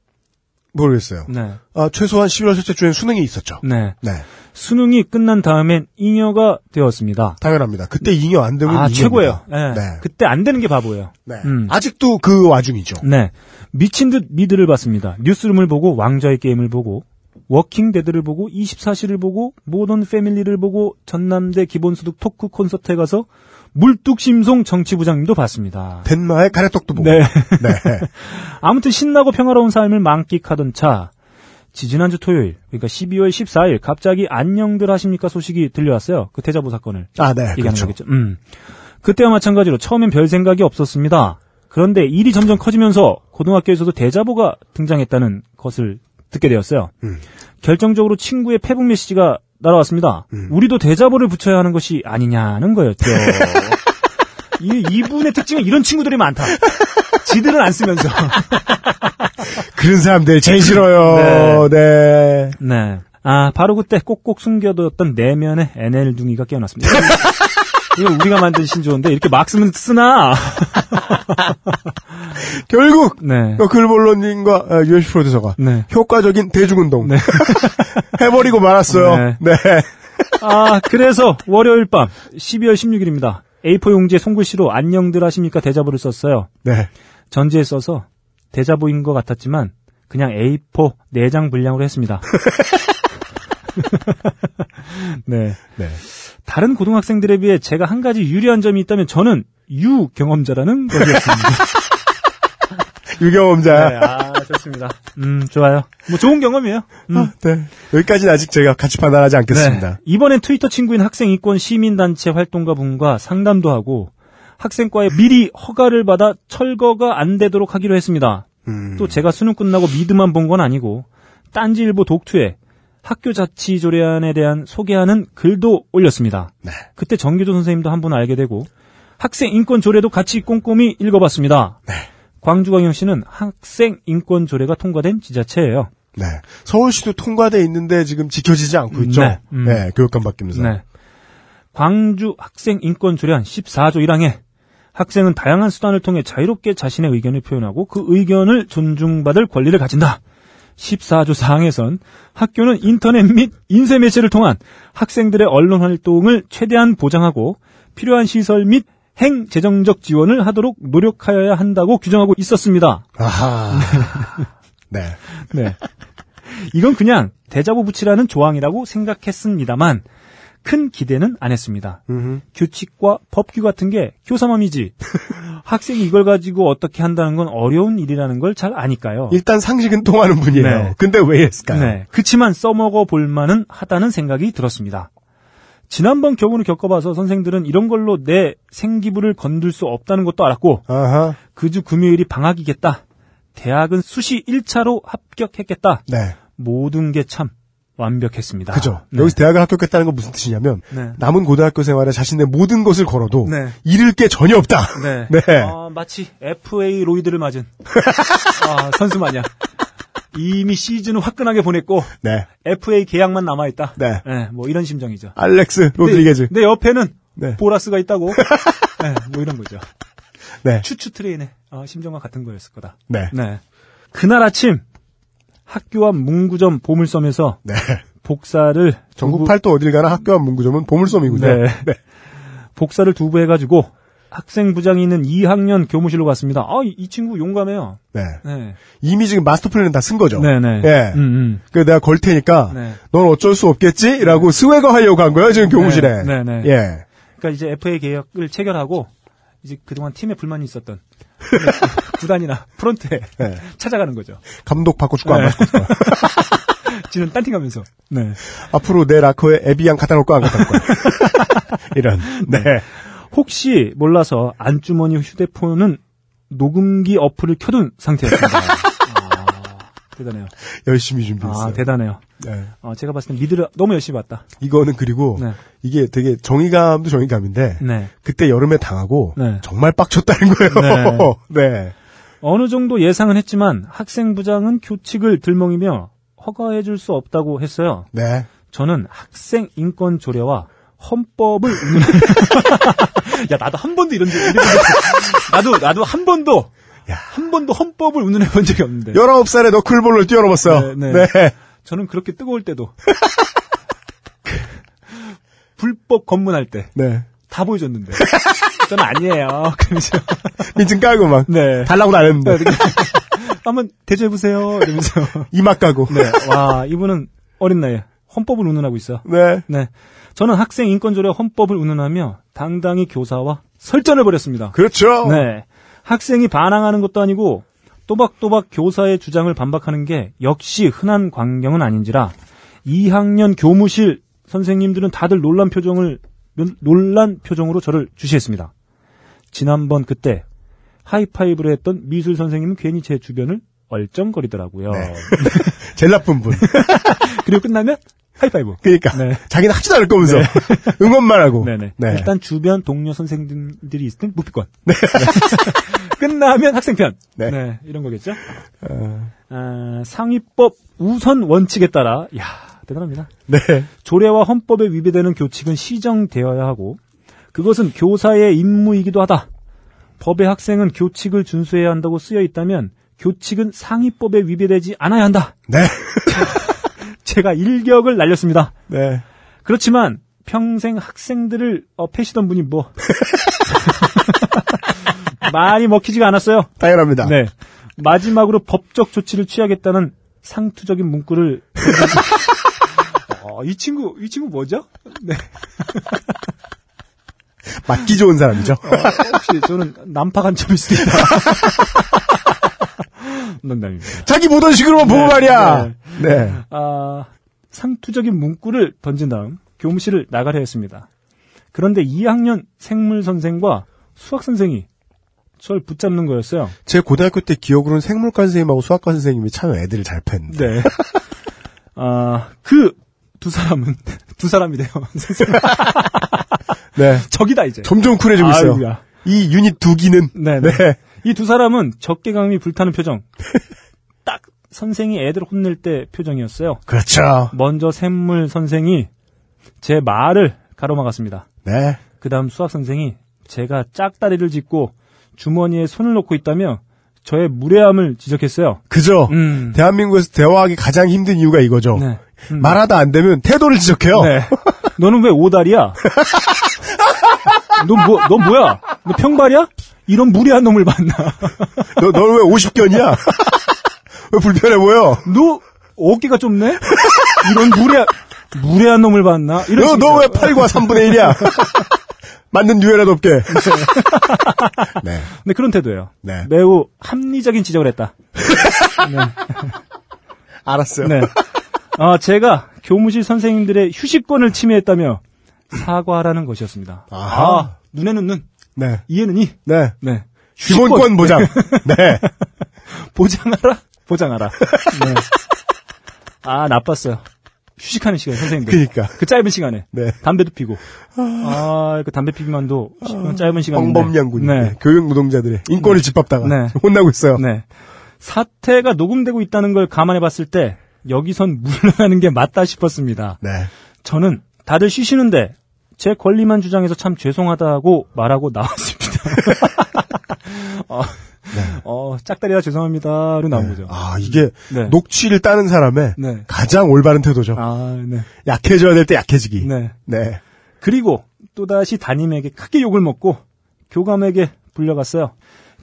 모르겠어요. 네. 아, 최소한 11월 첫째 주엔 수능이 있었죠. 네. 네. 수능이 끝난 다음엔 잉여가 되었습니다. 당연합니다. 그때 잉여 안 되면 아, 잉여입니다. 최고예요. 네. 네. 그때 안 되는 게 바보예요. 네. 음. 아직도 그 와중이죠. 네. 미친 듯 미드를 봤습니다. 뉴스룸을 보고 왕좌의 게임을 보고 워킹 데드를 보고 24시를 보고 모던 패밀리를 보고 전남대 기본소득 토크 콘서트에 가서 물뚝심송 정치부장님도 봤습니다. 덴마의 가래떡도 보고. 네. 네. 아무튼 신나고 평화로운 삶을 만끽하던 차 지지난주 토요일 그러니까 12월 14일 갑자기 안녕들 하십니까 소식이 들려왔어요. 그 대자보 사건을 아, 네. 얘기하는 그렇죠. 거겠죠. 음. 그때와 마찬가지로 처음엔 별 생각이 없었습니다. 그런데 일이 점점 커지면서 고등학교에서도 대자보가 등장했다는 것을 듣게 되었어요. 음. 결정적으로 친구의 페북 메시지가 날아왔습니다. 음. 우리도 대자보를 붙여야 하는 것이 아니냐는 거였죠. 이, 이분의 특징은 이런 친구들이 많다. 지들은 안 쓰면서. 그런 사람들 제일 싫어요. 네. 네. 아, 바로 그때 꼭꼭 숨겨뒀던 내면의 NL둥이가 깨어났습니다. 이거 우리가 만든 신조어인데 이렇게 막 쓰면 쓰나? 결국 네. 그 글본론님과 어, UMC 프로듀서가 네. 효과적인 대중운동 네. 해버리고 말았어요. 네. 아, 그래서 월요일 밤 12월 16일입니다. A4 용지에 손글씨로 안녕들 하십니까 대자보를 썼어요. 네. 전지에 써서 대자보인 것 같았지만 그냥 A4 4장 분량으로 했습니다. 네. 네. 다른 고등학생들에 비해 제가 한 가지 유리한 점이 있다면 저는 유 경험자라는 것이었습니다. 유경험자. 네, 아, 좋습니다. 음, 좋아요. 뭐 좋은 경험이에요. 음. 아, 네. 여기까지는 아직 제가 같이 판단하지 않겠습니다. 네. 이번엔 트위터 친구인 학생인권 시민단체 활동가 분과 상담도 하고 학생과에 미리 허가를 받아 철거가 안 되도록 하기로 했습니다. 음. 또 제가 수능 끝나고 미드만 본 건 아니고 딴지일보 독투에 학교 자치 조례안에 대한 소개하는 글도 올렸습니다. 네. 그때 정규조 선생님도 한 분 알게 되고 학생 인권 조례도 같이 꼼꼼히 읽어봤습니다. 네. 광주광역시는 학생 인권 조례가 통과된 지자체예요. 네. 서울시도 통과돼 있는데 지금 지켜지지 않고 있죠. 네. 음. 네. 교육감 바뀌면서. 네. 광주 학생 인권 조례안 14조 1항에 학생은 다양한 수단을 통해 자유롭게 자신의 의견을 표현하고 그 의견을 존중받을 권리를 가진다. 14조 4항에선 학교는 인터넷 및 인쇄 매체를 통한 학생들의 언론 활동을 최대한 보장하고 필요한 시설 및 행 재정적 지원을 하도록 노력하여야 한다고 규정하고 있었습니다. 아하. 네. 네. 이건 그냥 대자보 붙이라는 조항이라고 생각했습니다만 큰 기대는 안 했습니다. 음흠. 규칙과 법규 같은 게 교사맘이지. 학생이 이걸 가지고 어떻게 한다는 건 어려운 일이라는 걸 잘 아니까요. 일단 상식은 통하는 분이에요. 네. 근데 왜 했을까요? 네. 그치만 써먹어 볼 만은 하다는 생각이 들었습니다. 지난번 교문을 겪어봐서 선생들은 이런 걸로 내 생기부를 건들 수 없다는 것도 알았고. 그 주 금요일이 방학이겠다. 대학은 수시 1차로 합격했겠다. 네. 모든 게 참 완벽했습니다. 그죠. 네. 여기서 대학을 합격했다는 건 무슨 뜻이냐면 네. 남은 고등학교 생활에 자신의 모든 것을 걸어도 네. 잃을 게 전혀 없다. 네. 네. 아, 마치 FA 로이드를 맞은 아, 선수 마냥 이미 시즌을 화끈하게 보냈고 네. FA 계약만 남아 있다. 네. 뭐 이런 심정이죠. 알렉스 로드리게즈. 내 옆에는 네. 보라스가 있다고. 네, 뭐 이런 거죠. 네. 추추 트레인의 어, 심정과 같은 거였을 거다. 네. 네. 그날 아침 학교 앞 문구점 보물섬에서 네. 복사를 전국 두부- 팔도 어딜 가나 학교 앞 문구점은 보물섬이군요. 네. 복사를 두부 해가지고 학생 부장이 있는 2학년 교무실로 갔습니다. 아, 이, 이 친구 용감해요. 네. 네. 이미 지금 마스터 플랜은 다 쓴 거죠. 네네. 예. 음, 음. 그 내가 걸 테니까 네. 넌 어쩔 수 없겠지라고 swagger 하려고 한 거예요 지금 교무실에. 네, 네. 예. 그러니까 이제 FA 계약을 체결하고 이제 그동안 팀에 불만이 있었던 구단이나 프런트에 네. 찾아가는 거죠. 감독 바꿔 줄거 안 네. 바꿔 줄거. 지는 딴팀 가면서. 네. 앞으로 내 라커에 에비앙 갖다 놓을 거안 갖다 놓을 거야. 이런. 네. 혹시 몰라서 안주머니 휴대폰은 녹음기 어플을 켜둔 상태였습니다. 아, 대단해요. 열심히 준비했어요. 아, 대단해요. 네. 어, 제가 봤을 땐 미드를 너무 열심히 봤다. 이거는 그리고 네. 이게 되게 정의감도 정의감인데 네. 그때 여름에 당하고 네. 정말 빡쳤다는 거예요. 네. 어느 정도 예상은 했지만 학생부장은 교칙을 들먹이며 허가해줄 수 없다고 했어요. 네. 저는 학생 인권 조례와 헌법을 운운... 야 나도 한 번도 이런 적 나도 나도 한 번도 야. 한 번도 헌법을 운운해 본 적이 없는데 19살에 너클볼을 뛰어넘었어요. 네, 네. 네. 저는 그렇게 뜨거울 때도 그 불법 검문할 때다 네. 보여줬는데 저는 아니에요. 그러면서 민증 깔고 막 네. 달라고는 안 했는데 한번 대조해 보세요. 이러면서 이막 까고. 네. 와 이분은 어린 나이에 헌법을 운운하고 있어. 네. 네. 저는 학생 인권조례 헌법을 운운하며 당당히 교사와 설전을 벌였습니다. 그렇죠. 네. 학생이 반항하는 것도 아니고 또박또박 교사의 주장을 반박하는 게 역시 흔한 광경은 아닌지라 2학년 교무실 선생님들은 다들 놀란 표정을 놀란 표정으로 저를 주시했습니다. 지난번 그때 하이파이브를 했던 미술 선생님은 괜히 제 주변을 얼쩡거리더라고요. 네. 제일 나쁜 분. 그리고 끝나면 하이파이브. 그러니까 네. 자기는 하지도 않을 거면서 응원만 하고. 네네. 네. 일단 주변 동료 선생님들이 있을 땐 무피권. 네. 끝나면 학생편. 네. 네. 이런 거겠죠. 어, 아, 상위법 우선 원칙에 따라, 야 대단합니다. 네. 조례와 헌법에 위배되는 교칙은 시정되어야 하고, 그것은 교사의 임무이기도 하다. 법의 학생은 교칙을 준수해야 한다고 쓰여 있다면, 교칙은 상위법에 위배되지 않아야 한다. 네. 제가 일격을 날렸습니다. 네. 그렇지만 평생 학생들을 어, 패시던 분이 뭐 많이 먹히지가 않았어요. 당연합니다. 네. 마지막으로 법적 조치를 취하겠다는 상투적인 문구를 어, 이 친구 이 친구 뭐죠? 네. 맞기 좋은 사람이죠. 혹시 저는 난파 간첩일 수도 있다. 농담입니다. 자기 보던 식으로만 보고 말이야. 네. 네. 아, 상투적인 문구를 던진 다음 교무실을 나가려 했습니다. 그런데 2학년 생물 선생과 수학 선생이 저를 붙잡는 거였어요. 제 고등학교 때 기억으로는 생물과 선생님하고 수학과 선생님이 참 애들을 잘 팼는데. 네. 아, 그 두 사람은 두 사람이래요. 선생님. 네. 적이다 이제. 점점 쿨해지고 있어요. 아이고야. 이 유닛 두 기는 네, 네. 네. 이 두 사람은 적개감이 불타는 표정. 딱 선생이 애들 혼낼 때 표정이었어요. 그렇죠. 먼저 샘물 선생이 제 말을 가로막았습니다. 네. 그 다음 수학 선생이 제가 짝다리를 짚고 주머니에 손을 넣고 있다며 저의 무례함을 지적했어요. 그죠. 음. 대한민국에서 대화하기 가장 힘든 이유가 이거죠. 네. 음. 말하다 안 되면 태도를 지적해요. 네. 너는 왜 오다리야? 너 뭐, 너 뭐야? 너 평발이야? 이런 무례한 놈을 만나. 너, 너는 왜 50견이야? 왜 불편해 보여? 너 어깨가 좁네? 이런 무례, 무례한 놈을 만나? 이런 너, 너왜 식이죠. 8과 3분의 1이야? 맞는 유해라도 없게. 네. 네, 그런 태도예요. 네. 매우 합리적인 지적을 했다. 알았어요. 네. 어, 제가 교무실 선생님들의 휴식권을 침해했다며 사과하라는 것이었습니다. 아하. 아, 눈에는 눈, 네. 이에는 이. 네. 네. 기본권 보장. 네. 보장하라? 보장하라. 네. 아, 나빴어요. 휴식하는 시간, 선생님들. 그니까. 그 짧은 시간에. 네. 담배도 피고. 아, 그 담배 피기만도 시- 짧은 시간인데. 방범양군. 네. 교육 노동자들의 인권을 짓밟다가 네. 혼나고 있어요. 네. 사태가 녹음되고 있다는 걸 감안해 봤을 때, 여기선 물러나는 게 맞다 싶었습니다. 네. 저는 다들 쉬시는데, 제 권리만 주장해서 참 죄송하다고 말하고 나왔습니다. 어, 어, 짝다리라 죄송합니다로 나온 거죠. 아, 이게 네. 녹취를 따는 사람의 네. 가장 올바른 태도죠. 아, 네. 약해져야 될 때 약해지기. 네. 네. 그리고 또다시 담임에게 크게 욕을 먹고 교감에게 불려갔어요.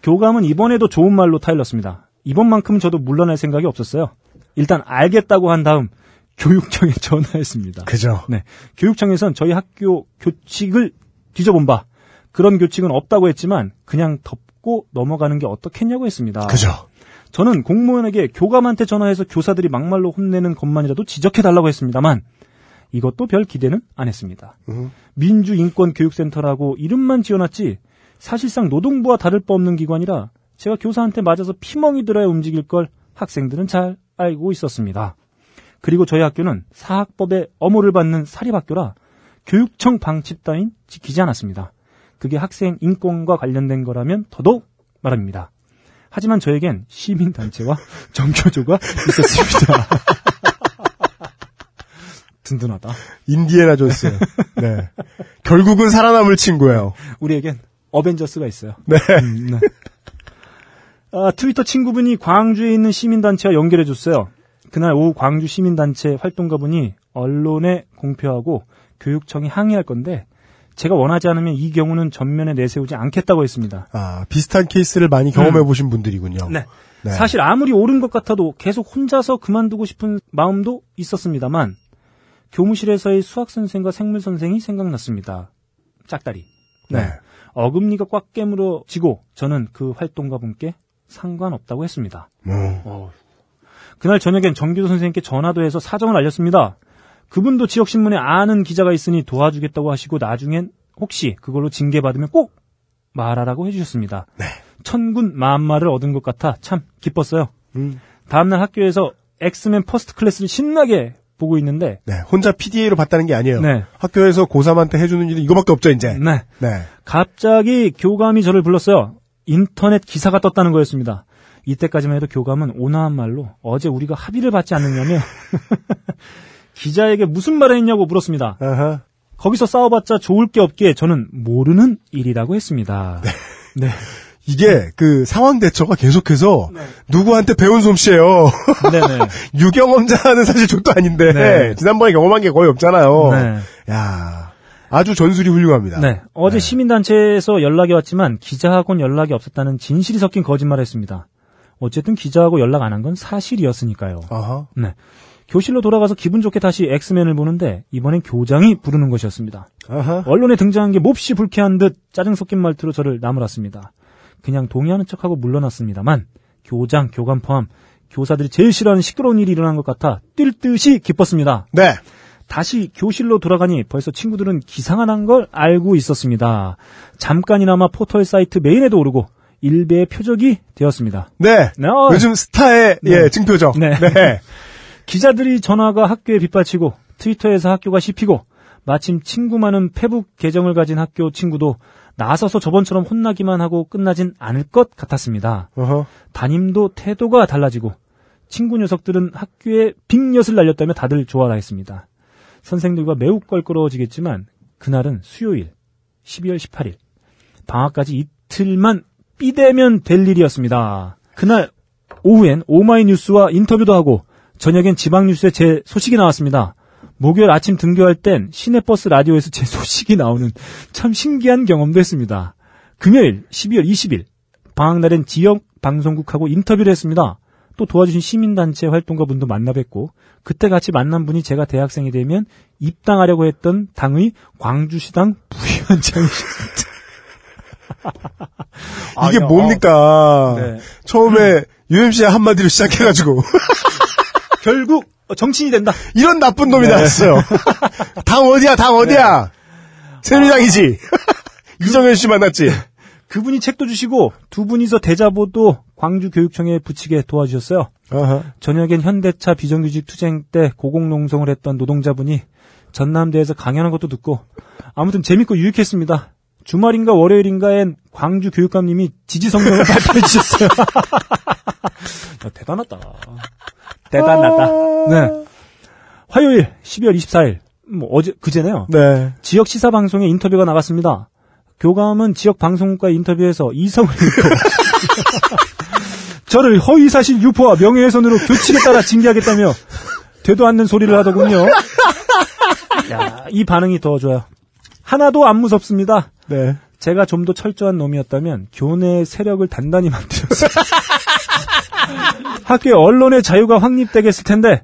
교감은 이번에도 좋은 말로 타일렀습니다. 이번만큼은 저도 물러날 생각이 없었어요. 일단 알겠다고 한 다음 교육청에 전화했습니다. 그죠. 네. 교육청에선 저희 학교 교칙을 뒤져본 바 그런 교칙은 없다고 했지만 그냥 덮 고 넘어가는 게 어떻겠냐고 했습니다. 그죠. 저는 공무원에게 교감한테 전화해서 교사들이 막말로 혼내는 것만이라도 지적해달라고 했습니다만 이것도 별 기대는 안 했습니다. 민주인권교육센터라고 이름만 지어놨지 사실상 노동부와 다를 바 없는 기관이라 제가 교사한테 맞아서 피멍이 들어야 움직일 걸 학생들은 잘 알고 있었습니다. 그리고 저희 학교는 사학법의 엄호를 받는 사립학교라 교육청 방침 따윈 지키지 않았습니다. 그게 학생 인권과 관련된 거라면 더더욱 말합니다. 하지만 저에겐 시민단체와 정교조가 있었습니다. 든든하다. 인디애나 존스. 네. 결국은 살아남을 친구예요. 우리에겐 어벤져스가 있어요. 네. 음, 네. 아, 트위터 친구분이 광주에 있는 시민단체와 연결해줬어요. 그날 오후 광주 시민단체 활동가분이 언론에 공표하고 교육청이 항의할 건데 제가 원하지 않으면 이 경우는 전면에 내세우지 않겠다고 했습니다. 아, 비슷한 케이스를 많이 경험해 보신 분들이군요. 음. 네. 네. 사실 아무리 옳은 것 같아도 계속 혼자서 그만두고 싶은 마음도 있었습니다만 교무실에서의 수학 선생과 생물 선생이 생각났습니다. 짝다리. 네. 어금니가 꽉 깨물어지고 저는 그 활동가 분께 상관없다고 했습니다. 어. 그날 저녁엔 정규도 선생님께 전화도 해서 사정을 알렸습니다. 그분도 지역신문에 아는 기자가 있으니 도와주겠다고 하시고 나중엔 혹시 그걸로 징계받으면 꼭 말하라고 해주셨습니다. 네. 천군 만마를 얻은 것 같아 참 기뻤어요. 음. 다음날 학교에서 엑스맨 퍼스트 클래스를 신나게 보고 있는데 네. 혼자 PDA로 봤다는 게 아니에요. 네. 학교에서 고3한테 해주는 일은 이거밖에 없죠, 이제. 네. 네. 갑자기 교감이 저를 불렀어요. 인터넷 기사가 떴다는 거였습니다. 이때까지만 해도 교감은 온화한 말로 어제 우리가 합의를 봤지 않느냐며 기자에게 무슨 말을 했냐고 물었습니다. 아하. 거기서 싸워봤자 좋을 게 없기에 저는 모르는 일이라고 했습니다. 네. 이게 그 상황 대처가 계속해서 네. 누구한테 배운 솜씨예요. 네네. 유경험자는 사실 족도 아닌데 네. 지난번에 경험한 게 거의 없잖아요. 네. 야 아주 전술이 훌륭합니다. 네. 어제 시민단체에서 연락이 왔지만 기자하고는 연락이 없었다는 진실이 섞인 거짓말을 했습니다. 어쨌든 기자하고 연락 안 한 건 사실이었으니까요. 아하. 네. 교실로 돌아가서 기분 좋게 다시 엑스맨을 보는데 이번엔 교장이 부르는 것이었습니다. 아하. 언론에 등장한 게 몹시 불쾌한 듯 짜증 섞인 말투로 저를 나무랐습니다. 그냥 동의하는 척하고 물러났습니다만 교장, 교감 포함 교사들이 제일 싫어하는 시끄러운 일이 일어난 것 같아 뛸 듯이 기뻤습니다. 네. 다시 교실로 돌아가니 벌써 친구들은 기사가 난걸 알고 있었습니다. 잠깐이나마 포털 사이트 메인에도 오르고 일배의 표적이 되었습니다. 네. 네, 어. 요즘 스타의 네. 예 증표죠. 네. 네. 기자들이 전화가 학교에 빗받치고 트위터에서 학교가 씹히고 마침 친구 많은 페북 계정을 가진 학교 친구도 나서서 저번처럼 혼나기만 하고 끝나진 않을 것 같았습니다. 어허. 담임도 태도가 달라지고 친구 녀석들은 학교에 빅엿을 날렸다며 다들 좋아라 했습니다. 선생들과 매우 껄끄러워지겠지만 그날은 수요일 12월 18일 방학까지 이틀만 삐대면 될 일이었습니다. 그날 오후엔 오마이뉴스와 인터뷰도 하고 저녁엔 지방뉴스에 제 소식이 나왔습니다. 목요일 아침 등교할 땐 시내버스 라디오에서 제 소식이 나오는 참 신기한 경험도 했습니다. 금요일 12월 20일 방학날엔 지역 방송국하고 인터뷰를 했습니다. 또 도와주신 시민단체 활동가 분도 만나 뵙고 그때 같이 만난 분이 제가 대학생이 되면 입당하려고 했던 당의 광주시당 부위원장이셨습니다. 이게 아, 뭡니까? 네. 처음에 UMC 한마디로 시작해가지고 결국 정치인이 된다. 이런 나쁜 놈이 나왔어요. 당 어디야? 당 어디야? 새누리당이지. 이정현 씨 만났지. 그분이 책도 주시고 두 분이서 대자보도 광주 교육청에 붙이게 도와주셨어요. 어허. 저녁엔 현대차 비정규직 투쟁 때 고공농성을 했던 노동자분이 전남대에서 강연한 것도 듣고 아무튼 재밌고 유익했습니다. 주말인가 월요일인가엔 광주 교육감님이 지지 성명을 발표해 주셨어요. 야, 대단하다. 대단하다. 네. 화요일 12월 24일 뭐 어제 그제네요. 네. 지역 시사 방송에 인터뷰가 나갔습니다. 교감은 지역 방송국과 인터뷰에서 이성을 잃고 저를 허위사실 유포와 명예훼손으로 교칙에 따라 징계하겠다며 되도 않는 소리를 하더군요. 야, 이 반응이 더 좋아요. 하나도 안 무섭습니다. 네. 제가 좀 더 철저한 놈이었다면 교내 세력을 단단히 만들었어요. 학교에 언론의 자유가 확립되겠을 텐데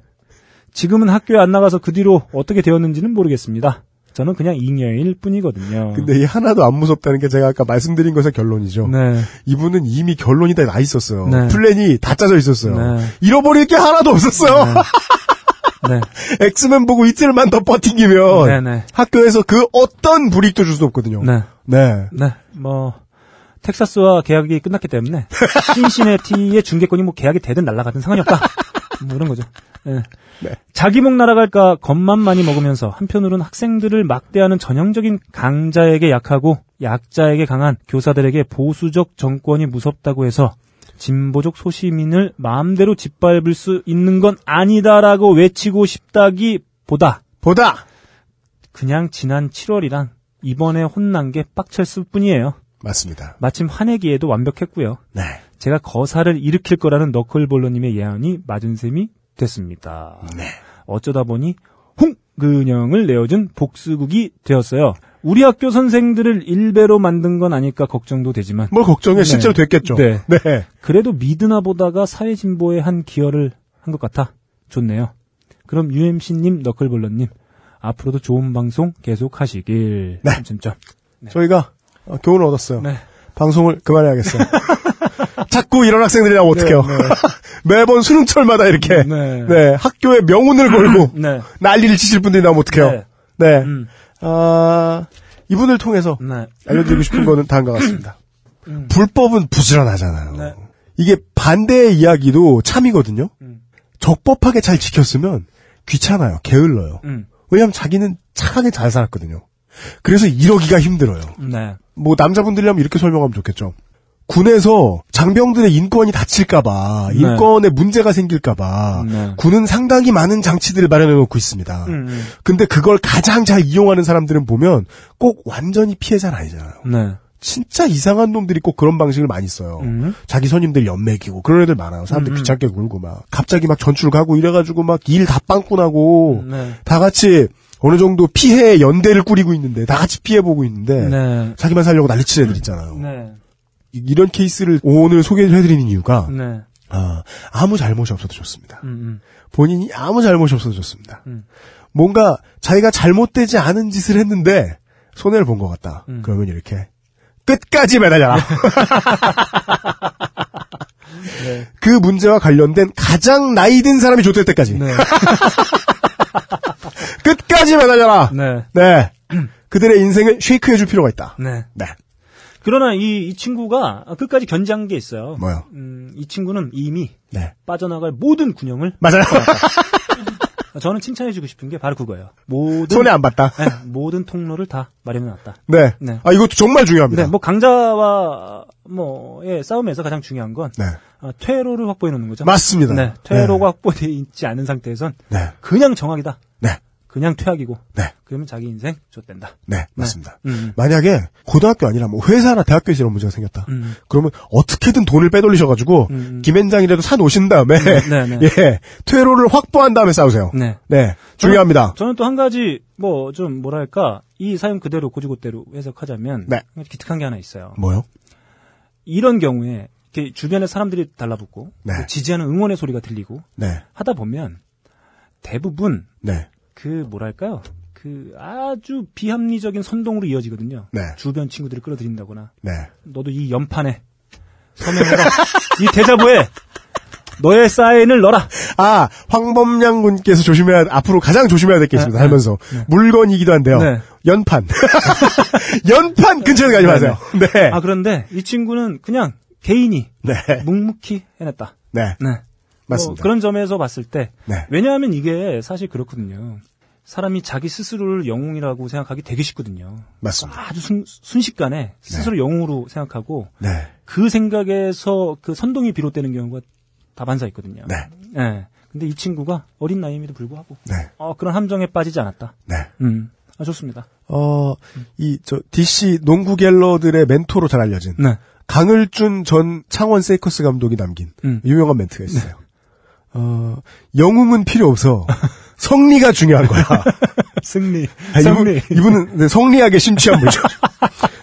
지금은 학교에 안 나가서 그 뒤로 어떻게 되었는지는 모르겠습니다. 저는 그냥 잉여일 뿐이거든요. 근데 이 하나도 안 무섭다는 게 제가 아까 말씀드린 것의 결론이죠. 네. 이분은 이미 결론이 다 나 있었어요. 네. 플랜이 다 짜져 있었어요. 네. 잃어버릴 게 하나도 없었어요. 네. 엑스맨 보고 이틀만 더 버티기면 네, 네. 학교에서 그 어떤 불이익도 줄 수 없거든요. 네. 네. 네. 뭐 텍사스와 계약이 끝났기 때문에 신시내티의 중계권이 뭐 계약이 되든 날아가든 상관이 없다. 뭐 이런 거죠. 예. 네. 자기 목 날아갈까 겁만 많이 먹으면서 한편으로는 학생들을 막대하는 전형적인 강자에게 약하고 약자에게 강한 교사들에게 보수적 정권이 무섭다고 해서 진보적 소시민을 마음대로 짓밟을 수 있는 건 아니다라고 외치고 싶다기 보다 보다 그냥 지난 7월이랑 이번에 혼난 게 빡쳤을 뿐이에요. 맞습니다. 마침 화내기에도 완벽했고요. 네. 제가 거사를 일으킬 거라는 너클볼러님의 예언이 맞은 셈이 됐습니다. 네. 어쩌다 보니 홍근영을 내어준 복수국이 되었어요. 우리 학교 선생들을 일배로 만든 건 아닐까 걱정도 되지만 뭘 걱정해 네. 실제로 됐겠죠. 네. 네. 그래도 미드나 보다가 사회 진보에 한 기여를 한 것 같아 좋네요. 그럼 UMC님 너클볼러님 앞으로도 좋은 방송 계속 하시길. 네. 점점점. 저희가 어, 교훈을 얻었어요. 네. 방송을 그만해야겠어요. 자꾸 이런 학생들이 나오면 어떡해요. 네, 매번 수능철마다 이렇게 네. 네, 학교의 명운을 걸고 네. 난리를 치실 분들이 나오면 어떡해요. 네. 네. 음. 아, 이분을 통해서 네. 알려드리고 싶은 거는 다음과 같습니다. 음. 불법은 부지런하잖아요. 네. 이게 반대의 이야기도 참이거든요. 음. 적법하게 잘 지켰으면 귀찮아요. 게을러요. 음. 왜냐하면 자기는 착하게 잘 살았거든요. 그래서 이러기가 힘들어요. 네. 뭐 남자분들이라면 이렇게 설명하면 좋겠죠. 군에서 장병들의 인권이 다칠까봐 네. 인권에 문제가 생길까봐 네. 군은 상당히 많은 장치들을 마련해 놓고 있습니다. 음, 음. 근데 그걸 가장 잘 이용하는 사람들은 보면 꼭 완전히 피해자는 아니잖아요. 네. 진짜 이상한 놈들이 꼭 그런 방식을 많이 써요. 음. 자기 선임들 연맥이고 그런 애들 많아요. 사람들 음, 음. 귀찮게 굴고 막 갑자기 막 전출 가고 이래가지고 막 일 다 빵꾸나고 네. 다 같이 어느 정도 피해 연대를 꾸리고 있는데 다 같이 피해 보고 있는데 네. 자기만 살려고 난리치는 애들 있잖아요. 네. 이- 이런 케이스를 오늘 소개를 해드리는 이유가 네. 아, 아무 잘못이 없어도 좋습니다. 음, 음. 본인이 아무 잘못이 없어도 좋습니다. 음. 뭔가 자기가 잘못되지 않은 짓을 했는데 손해를 본 것 같다. 음. 그러면 이렇게 끝까지 매달려라. 그 문제와 관련된 가장 나이 든 사람이 좆될 때까지 네. 끝까지 매달려라. 네. 네. 그들의 인생을 쉐이크해 줄 필요가 있다. 네. 네. 그러나 이, 이 친구가 끝까지 견제한 게 있어요. 뭐요? 음, 이 친구는 이미 네. 빠져나갈 모든 군형을 맞아요. 저는 칭찬해주고 싶은 게 바로 그거예요. 모든 손해 안 봤다. 네, 모든 통로를 다 마련해놨다. 네. 네. 아 이것도 정말 중요합니다. 네, 뭐 강자와 뭐의 싸움에서 가장 중요한 건 네. 아, 퇴로를 확보해 놓는 거죠. 맞습니다. 네, 퇴로가 확보되어 있지 않은 상태에선 네. 그냥 정학이다. 네. 그냥 퇴학이고. 네. 그러면 자기 인생 좆된다. 네. 맞습니다. 음. 만약에 고등학교 아니라 뭐 회사나 대학교에서 이런 문제가 생겼다. 음. 그러면 어떻게든 돈을 빼돌리셔가지고 음. 김앤장이라도 사 놓으신 다음에 네, 네. 예 퇴로를 확보한 다음에 싸우세요. 네. 네, 중요합니다. 저는 또 한 가지 뭐 좀 뭐랄까 이 사연 그대로 고지고대로 해석하자면 네. 기특한 게 하나 있어요. 뭐요? 이런 경우에 이렇게 주변에 사람들이 달라붙고 네. 그 지지하는 응원의 소리가 들리고 네, 하다 보면 대부분 네, 그 뭐랄까요 그 아주 비합리적인 선동으로 이어지거든요. 네. 주변 친구들을 끌어들인다거나 네. 너도 이 연판에 서명해라 이 대자보에 너의 사인을 넣어라. 아 황범양 군께서 조심해야 앞으로 가장 조심해야 될게 있습니다. 네, 살면서 물건이기도 한데요. 네. 연판, 연판 근처에 가지 마세요. 네, 아 그런데 이 친구는 그냥 개인이 네, 묵묵히 해냈다. 네, 네. 맞습니다. 뭐 그런 점에서 봤을 때 네. 왜냐하면 이게 사실 그렇거든요. 사람이 자기 스스로를 영웅이라고 생각하기 되게 쉽거든요. 맞습니다. 아주 순, 순식간에 스스로 영웅으로 생각하고 네, 그 생각에서 그 선동이 비롯되는 경우가 다반사 있거든요. 네, 예. 근데 이 친구가 어린 나이임에도 불구하고 네, 어, 그런 함정에 빠지지 않았다. 네. 음. 아, 좋습니다. 어, 이, 저, DC 농구 갤러들의 멘토로 잘 알려진 네. 강을준 전 창원 세이커스 감독이 남긴 음. 유명한 멘트가 있어요. 어, 영웅은 필요 없어. 성리가 중요한 거야. 승리. 아, 승리. 이분, 이분은 네, 성리학에 심취한 분이죠.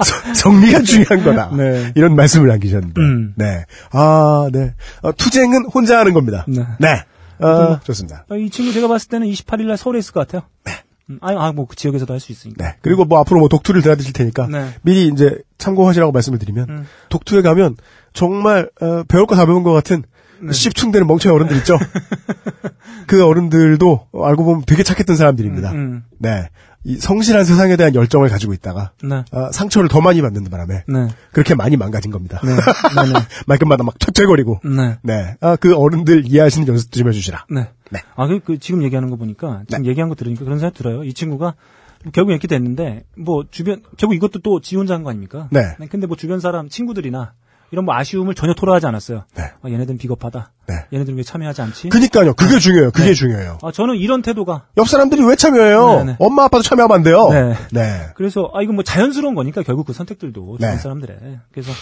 성- 성리가 중요한 거다. 네. 이런 말씀을 남기셨는데. 음. 네. 아, 네. 어, 투쟁은 혼자 하는 겁니다. 네. 네. 어, 좋습니다. 어, 이 친구 제가 봤을 때는 28일 날 서울에 있을 것 같아요. 네. 아니, 아, 뭐, 그 지역에서도 할 수 있으니까. 네. 그리고 뭐 앞으로 뭐 독투를 드나드실 테니까 네. 미리 이제 참고하시라고 말씀을 드리면 음. 독투에 가면 정말 어, 배울 거 다 배운 것 같은 네. 씹충되는 멍청이 어른들 있죠. 그 어른들도 알고 보면 되게 착했던 사람들입니다. 음, 네. 이 성실한 세상에 대한 열정을 가지고 있다가 네. 아, 상처를 더 많이 받는 바람에 네. 그렇게 많이 망가진 겁니다. 네. 네. 네. 말끝마다 막 척척거리고. 네. 네. 아, 그 어른들 이해하시는 연습 좀 해주시라. 네. 네. 아, 그, 그 지금 얘기하는 거 보니까, 지금 얘기한 거 들으니까 그런 생각 들어요. 이 친구가 결국 이렇게 됐는데, 뭐, 주변, 결국 이것도 또 지 혼자 한 거 아닙니까? 네. 근데 뭐 주변 사람, 친구들이나, 이런 뭐 아쉬움을 전혀 토로하지 않았어요. 네. 아, 얘네들은 비겁하다. 네. 얘네들은 왜 참여하지 않지? 그니까요. 그게 중요해요. 그게 네. 중요해요. 아, 저는 이런 태도가, 옆 사람들이 왜 참여해요? 네, 네. 엄마 아빠도 참여하면 안 돼요. 네. 네. 그래서, 아, 이건 뭐 자연스러운 거니까 결국 그 선택들도 주변 네. 사람들의. 그래서,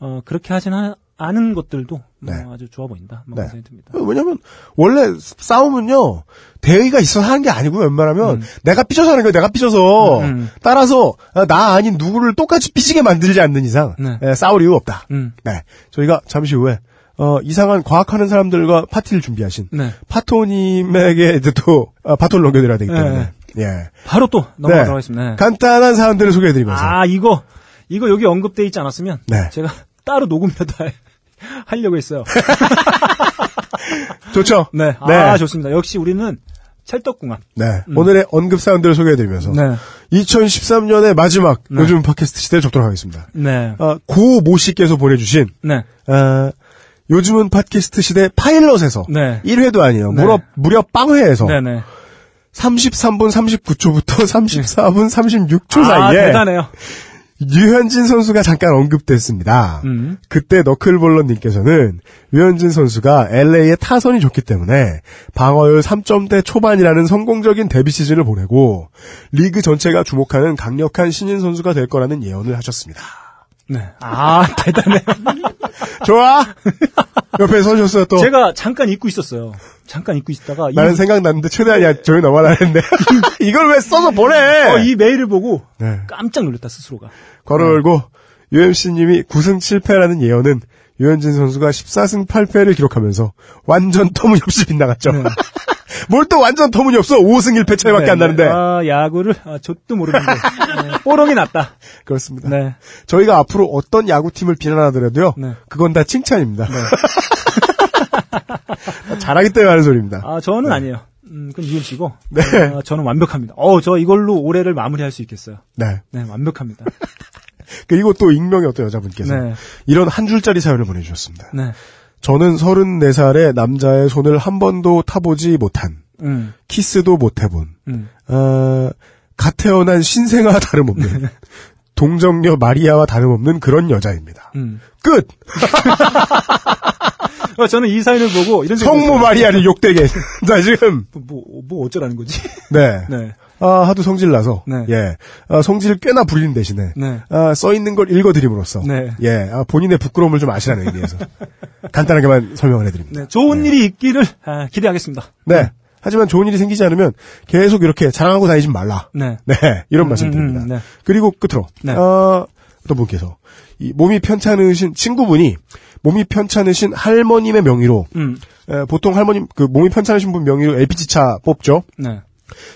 어, 그렇게 하진 하, 않은 것들도 뭐 네. 아주 좋아 보인다. 뭐 네. 생각이 듭니다. 왜냐면 원래 싸움은요 대의가 있어서 하는 게 아니고 웬만하면 내가 삐져서 하는 거예요. 내가 삐져서 음, 음. 따라서 아, 나 아닌 누구를 똑같이 삐지게 만들지 않는 이상 네. 예, 싸울 이유 없다. 음. 네, 저희가 잠시 후에 어, 이상한 과학하는 사람들과 파티를 준비하신 네. 파토님에게 이제 또 아, 바톤을 넘겨드려야 되기 때문에 예 바로 또 넘어가도록 하겠습니다. 네. 간단한 사연들을 소개해드리면서 아, 이거, 이거 여기 언급돼 있지 않았으면, 네. 제가 따로 녹음 몇달 하려고 했어요. 좋죠. 네. 아, 좋습니다. 역시 우리는 찰떡궁합. 네. 오늘의 언급 사연들을 소개해드리면서 네. 2013년의 마지막 네. 요즘 팟캐스트 시대를 접도록 하겠습니다. 네. 어, 고모 씨께서 보내주신 네. 어, 요즘은 팟캐스트 시대 파일럿에서 네. 1회도 아니에요. 네. 무려 무려 빵회에서 네네. 33분 39초부터 34분 36초 아, 사이에 대단해요. 유현진 선수가 잠깐 언급됐습니다. 음. 그때 너클볼러님께서는 유현진 선수가 LA의 타선이 좋기 때문에 방어율 3점대 초반이라는 성공적인 데뷔 시즌을 보내고 리그 전체가 주목하는 강력한 신인 선수가 될 거라는 예언을 하셨습니다. 네. 아, 대단해요. 좋아. 옆에 서셨어요 또. 제가 잠깐 잊고 있었어요. 잠깐 잊고 있다가, 이, 나는 생각났는데 최대한이야 저희 넘어라 했는데 이걸 왜 써서 보내? 어, 이 메일을 보고 네. 깜짝 놀랐다, 스스로가. 괄호 열고 UMC님이 9승 7패라는 예언은 유현진 선수가 14승 8패를 기록하면서 완전 터무니없이 빗나갔죠. 뭘 또 완전 터무니없어 5승 1패 차이밖에 네, 안 나는데 아, 야구를, 아, 좆도 모르는데. 네, 뽀롱이 났다. 그렇습니다. 네. 저희가 앞으로 어떤 야구팀을 비난하더라도요 네. 그건 다 칭찬입니다. 잘하기 때문에 하는 소리입니다. 아, 저는 아니에요. 음, 그건 UMC고. 네. 어, 저는 완벽합니다. 어, 저 이걸로 올해를 마무리할 수 있겠어요. 네. 네, 완벽합니다. 그리고 또 익명의 어떤 여자분께서 네. 이런 한 줄짜리 사연을 보내주셨습니다. 네. 저는 34살의 남자의 손을 한 번도 타보지 못한 음, 키스도 못 해본, 음. 어, 갓 태어난 신생아 다름없는, 동정녀 마리아와 다름없는 그런 여자입니다. 음. 끝! 어, 저는 이 사연을 보고 이런 성모. 마리아를 욕되게. 나 지금, 뭐, 뭐 어쩌라는 거지? 네. 네. 아, 하도 성질 나서, 네. 예. 아, 성질을 꽤나 부리는 대신에, 네. 아, 써 있는 걸 읽어드림으로써, 네. 예, 아, 본인의 부끄러움을 좀 아시라는 의미에서, 간단하게만 설명을 해드립니다. 네. 좋은 일이 있기를 아, 기대하겠습니다. 네. 하지만 좋은 일이 생기지 않으면 계속 이렇게 자랑하고 다니지 말라. 네. 네, 이런 말씀 음, 드립니다. 음, 네. 그리고 끝으로, 네. 어, 어떤 분께서, 이 몸이 편찮으신 친구분이, 몸이 편찮으신 할머님의 명의로, 음. 에, 보통 할머님, 그 몸이 편찮으신 분 명의로 LPG차 뽑죠? 네.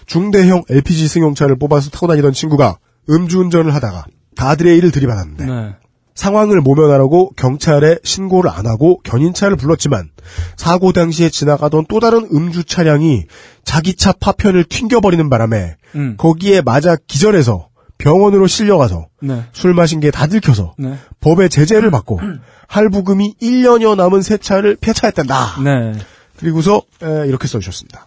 중대형 LPG 승용차를 뽑아서 타고 다니던 친구가 음주운전을 하다가 가드레일을 들이받았는데, 네. 상황을 모면하라고 경찰에 신고를 안 하고 견인차를 불렀지만 사고 당시에 지나가던 또 다른 음주 차량이 자기 차 파편을 튕겨버리는 바람에 음. 거기에 맞아 기절해서 병원으로 실려가서 네. 술 마신 게 다 들켜서 네. 법의 제재를 받고 할부금이 1년여 남은 새 차를 폐차했단다. 네. 그리고서 에, 이렇게 써주셨습니다.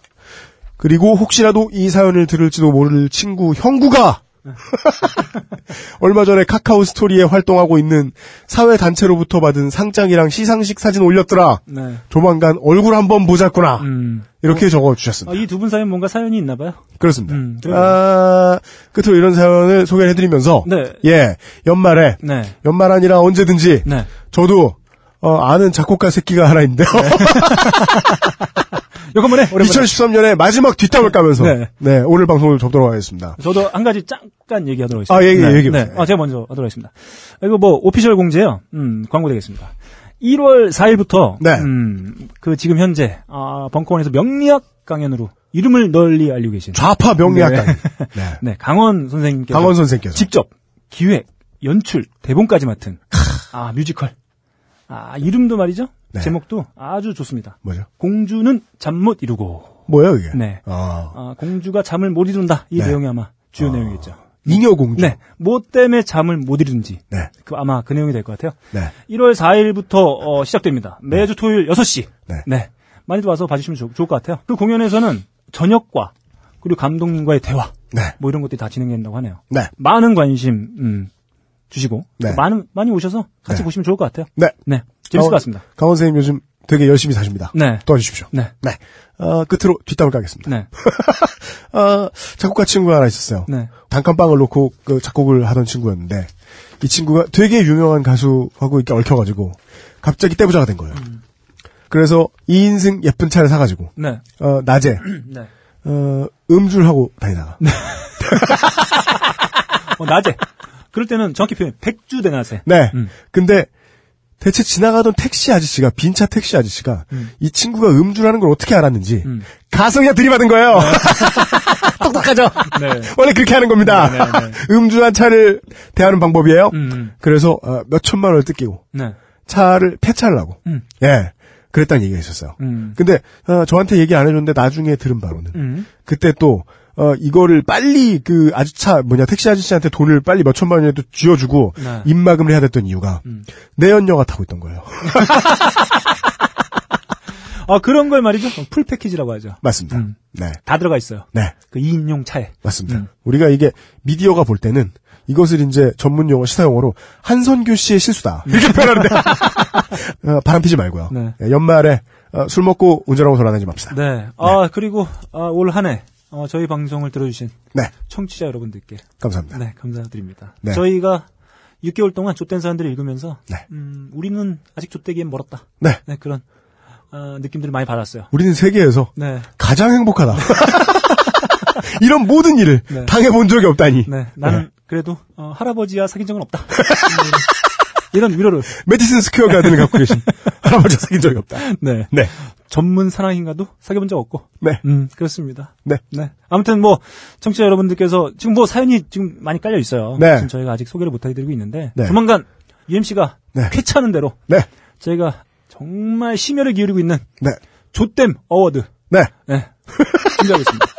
그리고 혹시라도 이 사연을 들을지도 모를 친구 형구가 얼마 전에 카카오 스토리에 활동하고 있는 사회 단체로부터 받은 상장이랑 시상식 사진 올렸더라. 네. 조만간 얼굴 한번 보자꾸나. 음. 이렇게 적어 주셨습니다. 이두 분 사이에 뭔가 사연이 있나 봐요. 그렇습니다. 음. 아, 끝으로 이런 사연을 소개를 해드리면서 네. 예 연말에 네. 연말 아니라 언제든지 네. 저도 어, 아는 작곡가 새끼가 하나 있는데요. 오랜만에 2013년에 마지막 뒷담을 까면서 네. 네. 오늘 방송을 접도록 하겠습니다. 저도 한 가지 잠깐 얘기하도록 하겠습니다. 아, 얘기, 네, 얘기 네. 아, 제가 먼저 하도록 하겠습니다. 이거 뭐, 오피셜 공지예요 음, 광고 되겠습니다. 1월 4일부터, 네. 음, 그 지금 현재, 아, 벙커원에서 명리학 강연으로 이름을 널리 알리고 계신. 좌파 명리학관. 네. 네, 강원 선생님께서. 강원 선생께서 직접 기획, 연출, 대본까지 맡은, 아, 뮤지컬. 아, 이름도 말이죠? 네. 제목도 아주 좋습니다. 뭐죠? 공주는 잠 못 이루고. 뭐예요 이게? 네. 아, 아, 공주가 잠을 못 이룬다. 이 네. 내용이 아마 주요 내용이겠죠. 잉여공주. 네. 뭐 때문에 잠을 못 이루는지. 네. 그 아마 그 내용이 될 것 같아요. 네. 1월 4일부터 어, 시작됩니다. 매주 토요일 6시. 네. 많이들 와서 봐주시면 좋, 좋을 것 같아요. 그 공연에서는 저녁과 그리고 감독님과의 대화 네. 뭐 이런 것들이 다 진행된다고 하네요. 네. 많은 관심 음, 주시고 네. 많은 많이 오셔서 같이 네. 보시면 좋을 것 같아요. 네. 네. 재밌을 어, 것 같습니다. 강원 선생님 요즘 되게 열심히 사십니다. 네. 도와주십시오. 네. 네. 어, 끝으로 뒷담을 까겠습니다. 네. 어, 작곡가 친구가 하나 있었어요. 네. 단칸방을 놓고 그 작곡을 하던 친구였는데 이 친구가 되게 유명한 가수하고 이렇게 얽혀가지고 갑자기 떼부자가 된 거예요. 그래서 2인승 예쁜 차를 사가지고 네. 어, 낮에 네. 어, 음주를 하고 다니다가 어, 낮에. 그럴 때는 정확히 표현 백주대낮에. 네. 음. 근데 대체 지나가던 택시 아저씨가 빈차 택시 아저씨가 이 친구가 음주라는 걸 어떻게 알았는지 음. 가성이가 들이받은 거예요. 똑똑하죠. 네. 원래 그렇게 하는 겁니다. 네, 네, 음주한 차를 대하는 방법이에요. 음. 그래서 어, 몇 천만 원을 뜯기고 네. 차를 폐차를 하고 음. 예 그랬다는 얘기가 있었어요. 음. 근데 어, 저한테 얘기 안 해줬는데 나중에 들은 바로는 음. 그때 또 어, 이거를 빨리 그 아주차 뭐냐 택시 아저씨한테 돈을 빨리 몇 천만 원이라도 쥐어주고 네. 입막음을 해야 됐던 이유가 음. 내연녀가 타고 있던 거예요. 아, 그런 걸 말이죠. 풀 패키지라고 하죠. 맞습니다. 음. 네, 다 들어가 있어요. 네 그 2인용 차에. 맞습니다. 음. 우리가 이게 미디어가 볼 때는 이것을 이제 전문 용어 시사 용어로 한선교 씨의 실수다 이렇게 표현하는데 어, 바람 피지 말고요. 네. 예, 연말에 어, 술 먹고 운전하고 돌아다니지 맙시다. 네. 아, 그리고 아, 올 한 해 어, 저희 방송을 들어주신 네, 청취자 여러분들께 감사합니다. 네, 감사드립니다. 네. 저희가 6개월 동안 좆된 사연들을 읽으면서 네. 음, 우리는 아직 좆되기엔 멀었다. 네, 네, 그런 어, 느낌들을 많이 받았어요. 우리는 세계에서 네. 가장 행복하다. 이런 모든 일을 네. 당해본 적이 없다니. 네. 나는 그래도 어, 할아버지와 사귄 적은 없다. 음, 이런 위로를 메디슨 스퀘어 가든을 갖고 계신 할아버지가 사귄 적이 없다. 네. 네, 전문 사랑인가도 사귀어본 적 없고. 네, 음, 그렇습니다. 네. 네. 아무튼 뭐 청취자 여러분들께서 지금 뭐 사연이 지금 많이 깔려 있어요. 네. 지금 저희가 아직 소개를 못 해드리고 있는데 네. 조만간 UMC가 네. 쾌차하는 대로 네, 저희가 정말 심혈을 기울이고 있는 네, 좆됨 award 네. 네. 준비하고 있습니다.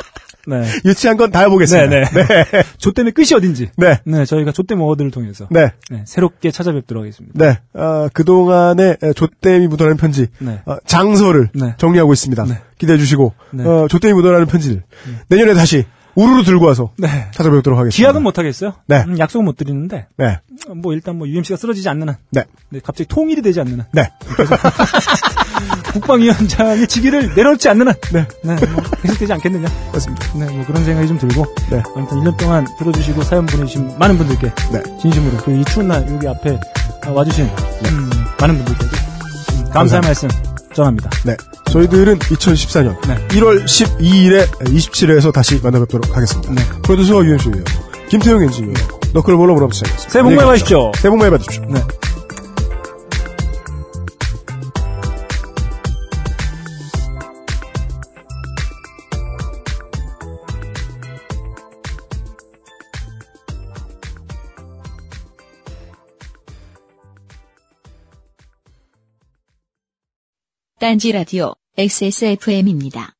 네. 유치한 건 다 해보겠습니다. 네, 네. 좆됨의 끝이 어딘지. 네. 네, 저희가 좆됨 award를 통해서 네. 네, 새롭게 찾아뵙도록 하겠습니다. 네. 아, 그동안의 좆됨이 묻어나는 편지, 네. 아, 장서를 네. 정리하고 있습니다. 네. 기대해 주시고, 네. 어, 좆됨이 묻어나는 편지를 내년에 다시 우르르 들고 와서 네. 찾아뵙도록 하겠습니다. 기약은 못 하겠어요. 네. 음, 약속은 못 드리는데 네. 어, 뭐 일단 뭐 UMC가 쓰러지지 않는 한, 네. 네, 갑자기 통일이 되지 않는 한, 네. 국방위원장의 직위를 내놓지 않는 한, 네. 네, 뭐 계속되지 않겠느냐. 맞습니다. 네, 뭐 그런 생각이 좀 들고, 네. 아무튼 1년 동안 들어주시고 사연 보내주신 많은 분들께 네. 진심으로 그리고 이 추운 날 여기 앞에 아, 와주신 음, 많은 분들께도 음, 감사의 말씀 전합니다. 네. 저희들은 2014년 네. 1월 12일에 27회에서 다시 만나뵙도록 하겠습니다. 네. 프로듀서 유현수예요. 김태용 엔지니어였고 너클볼로 시작했습니다. 새해 복 많이 받으십시오. 새해 복 많이 받으십시오. 네. 딴지 라디오 XSFM입니다.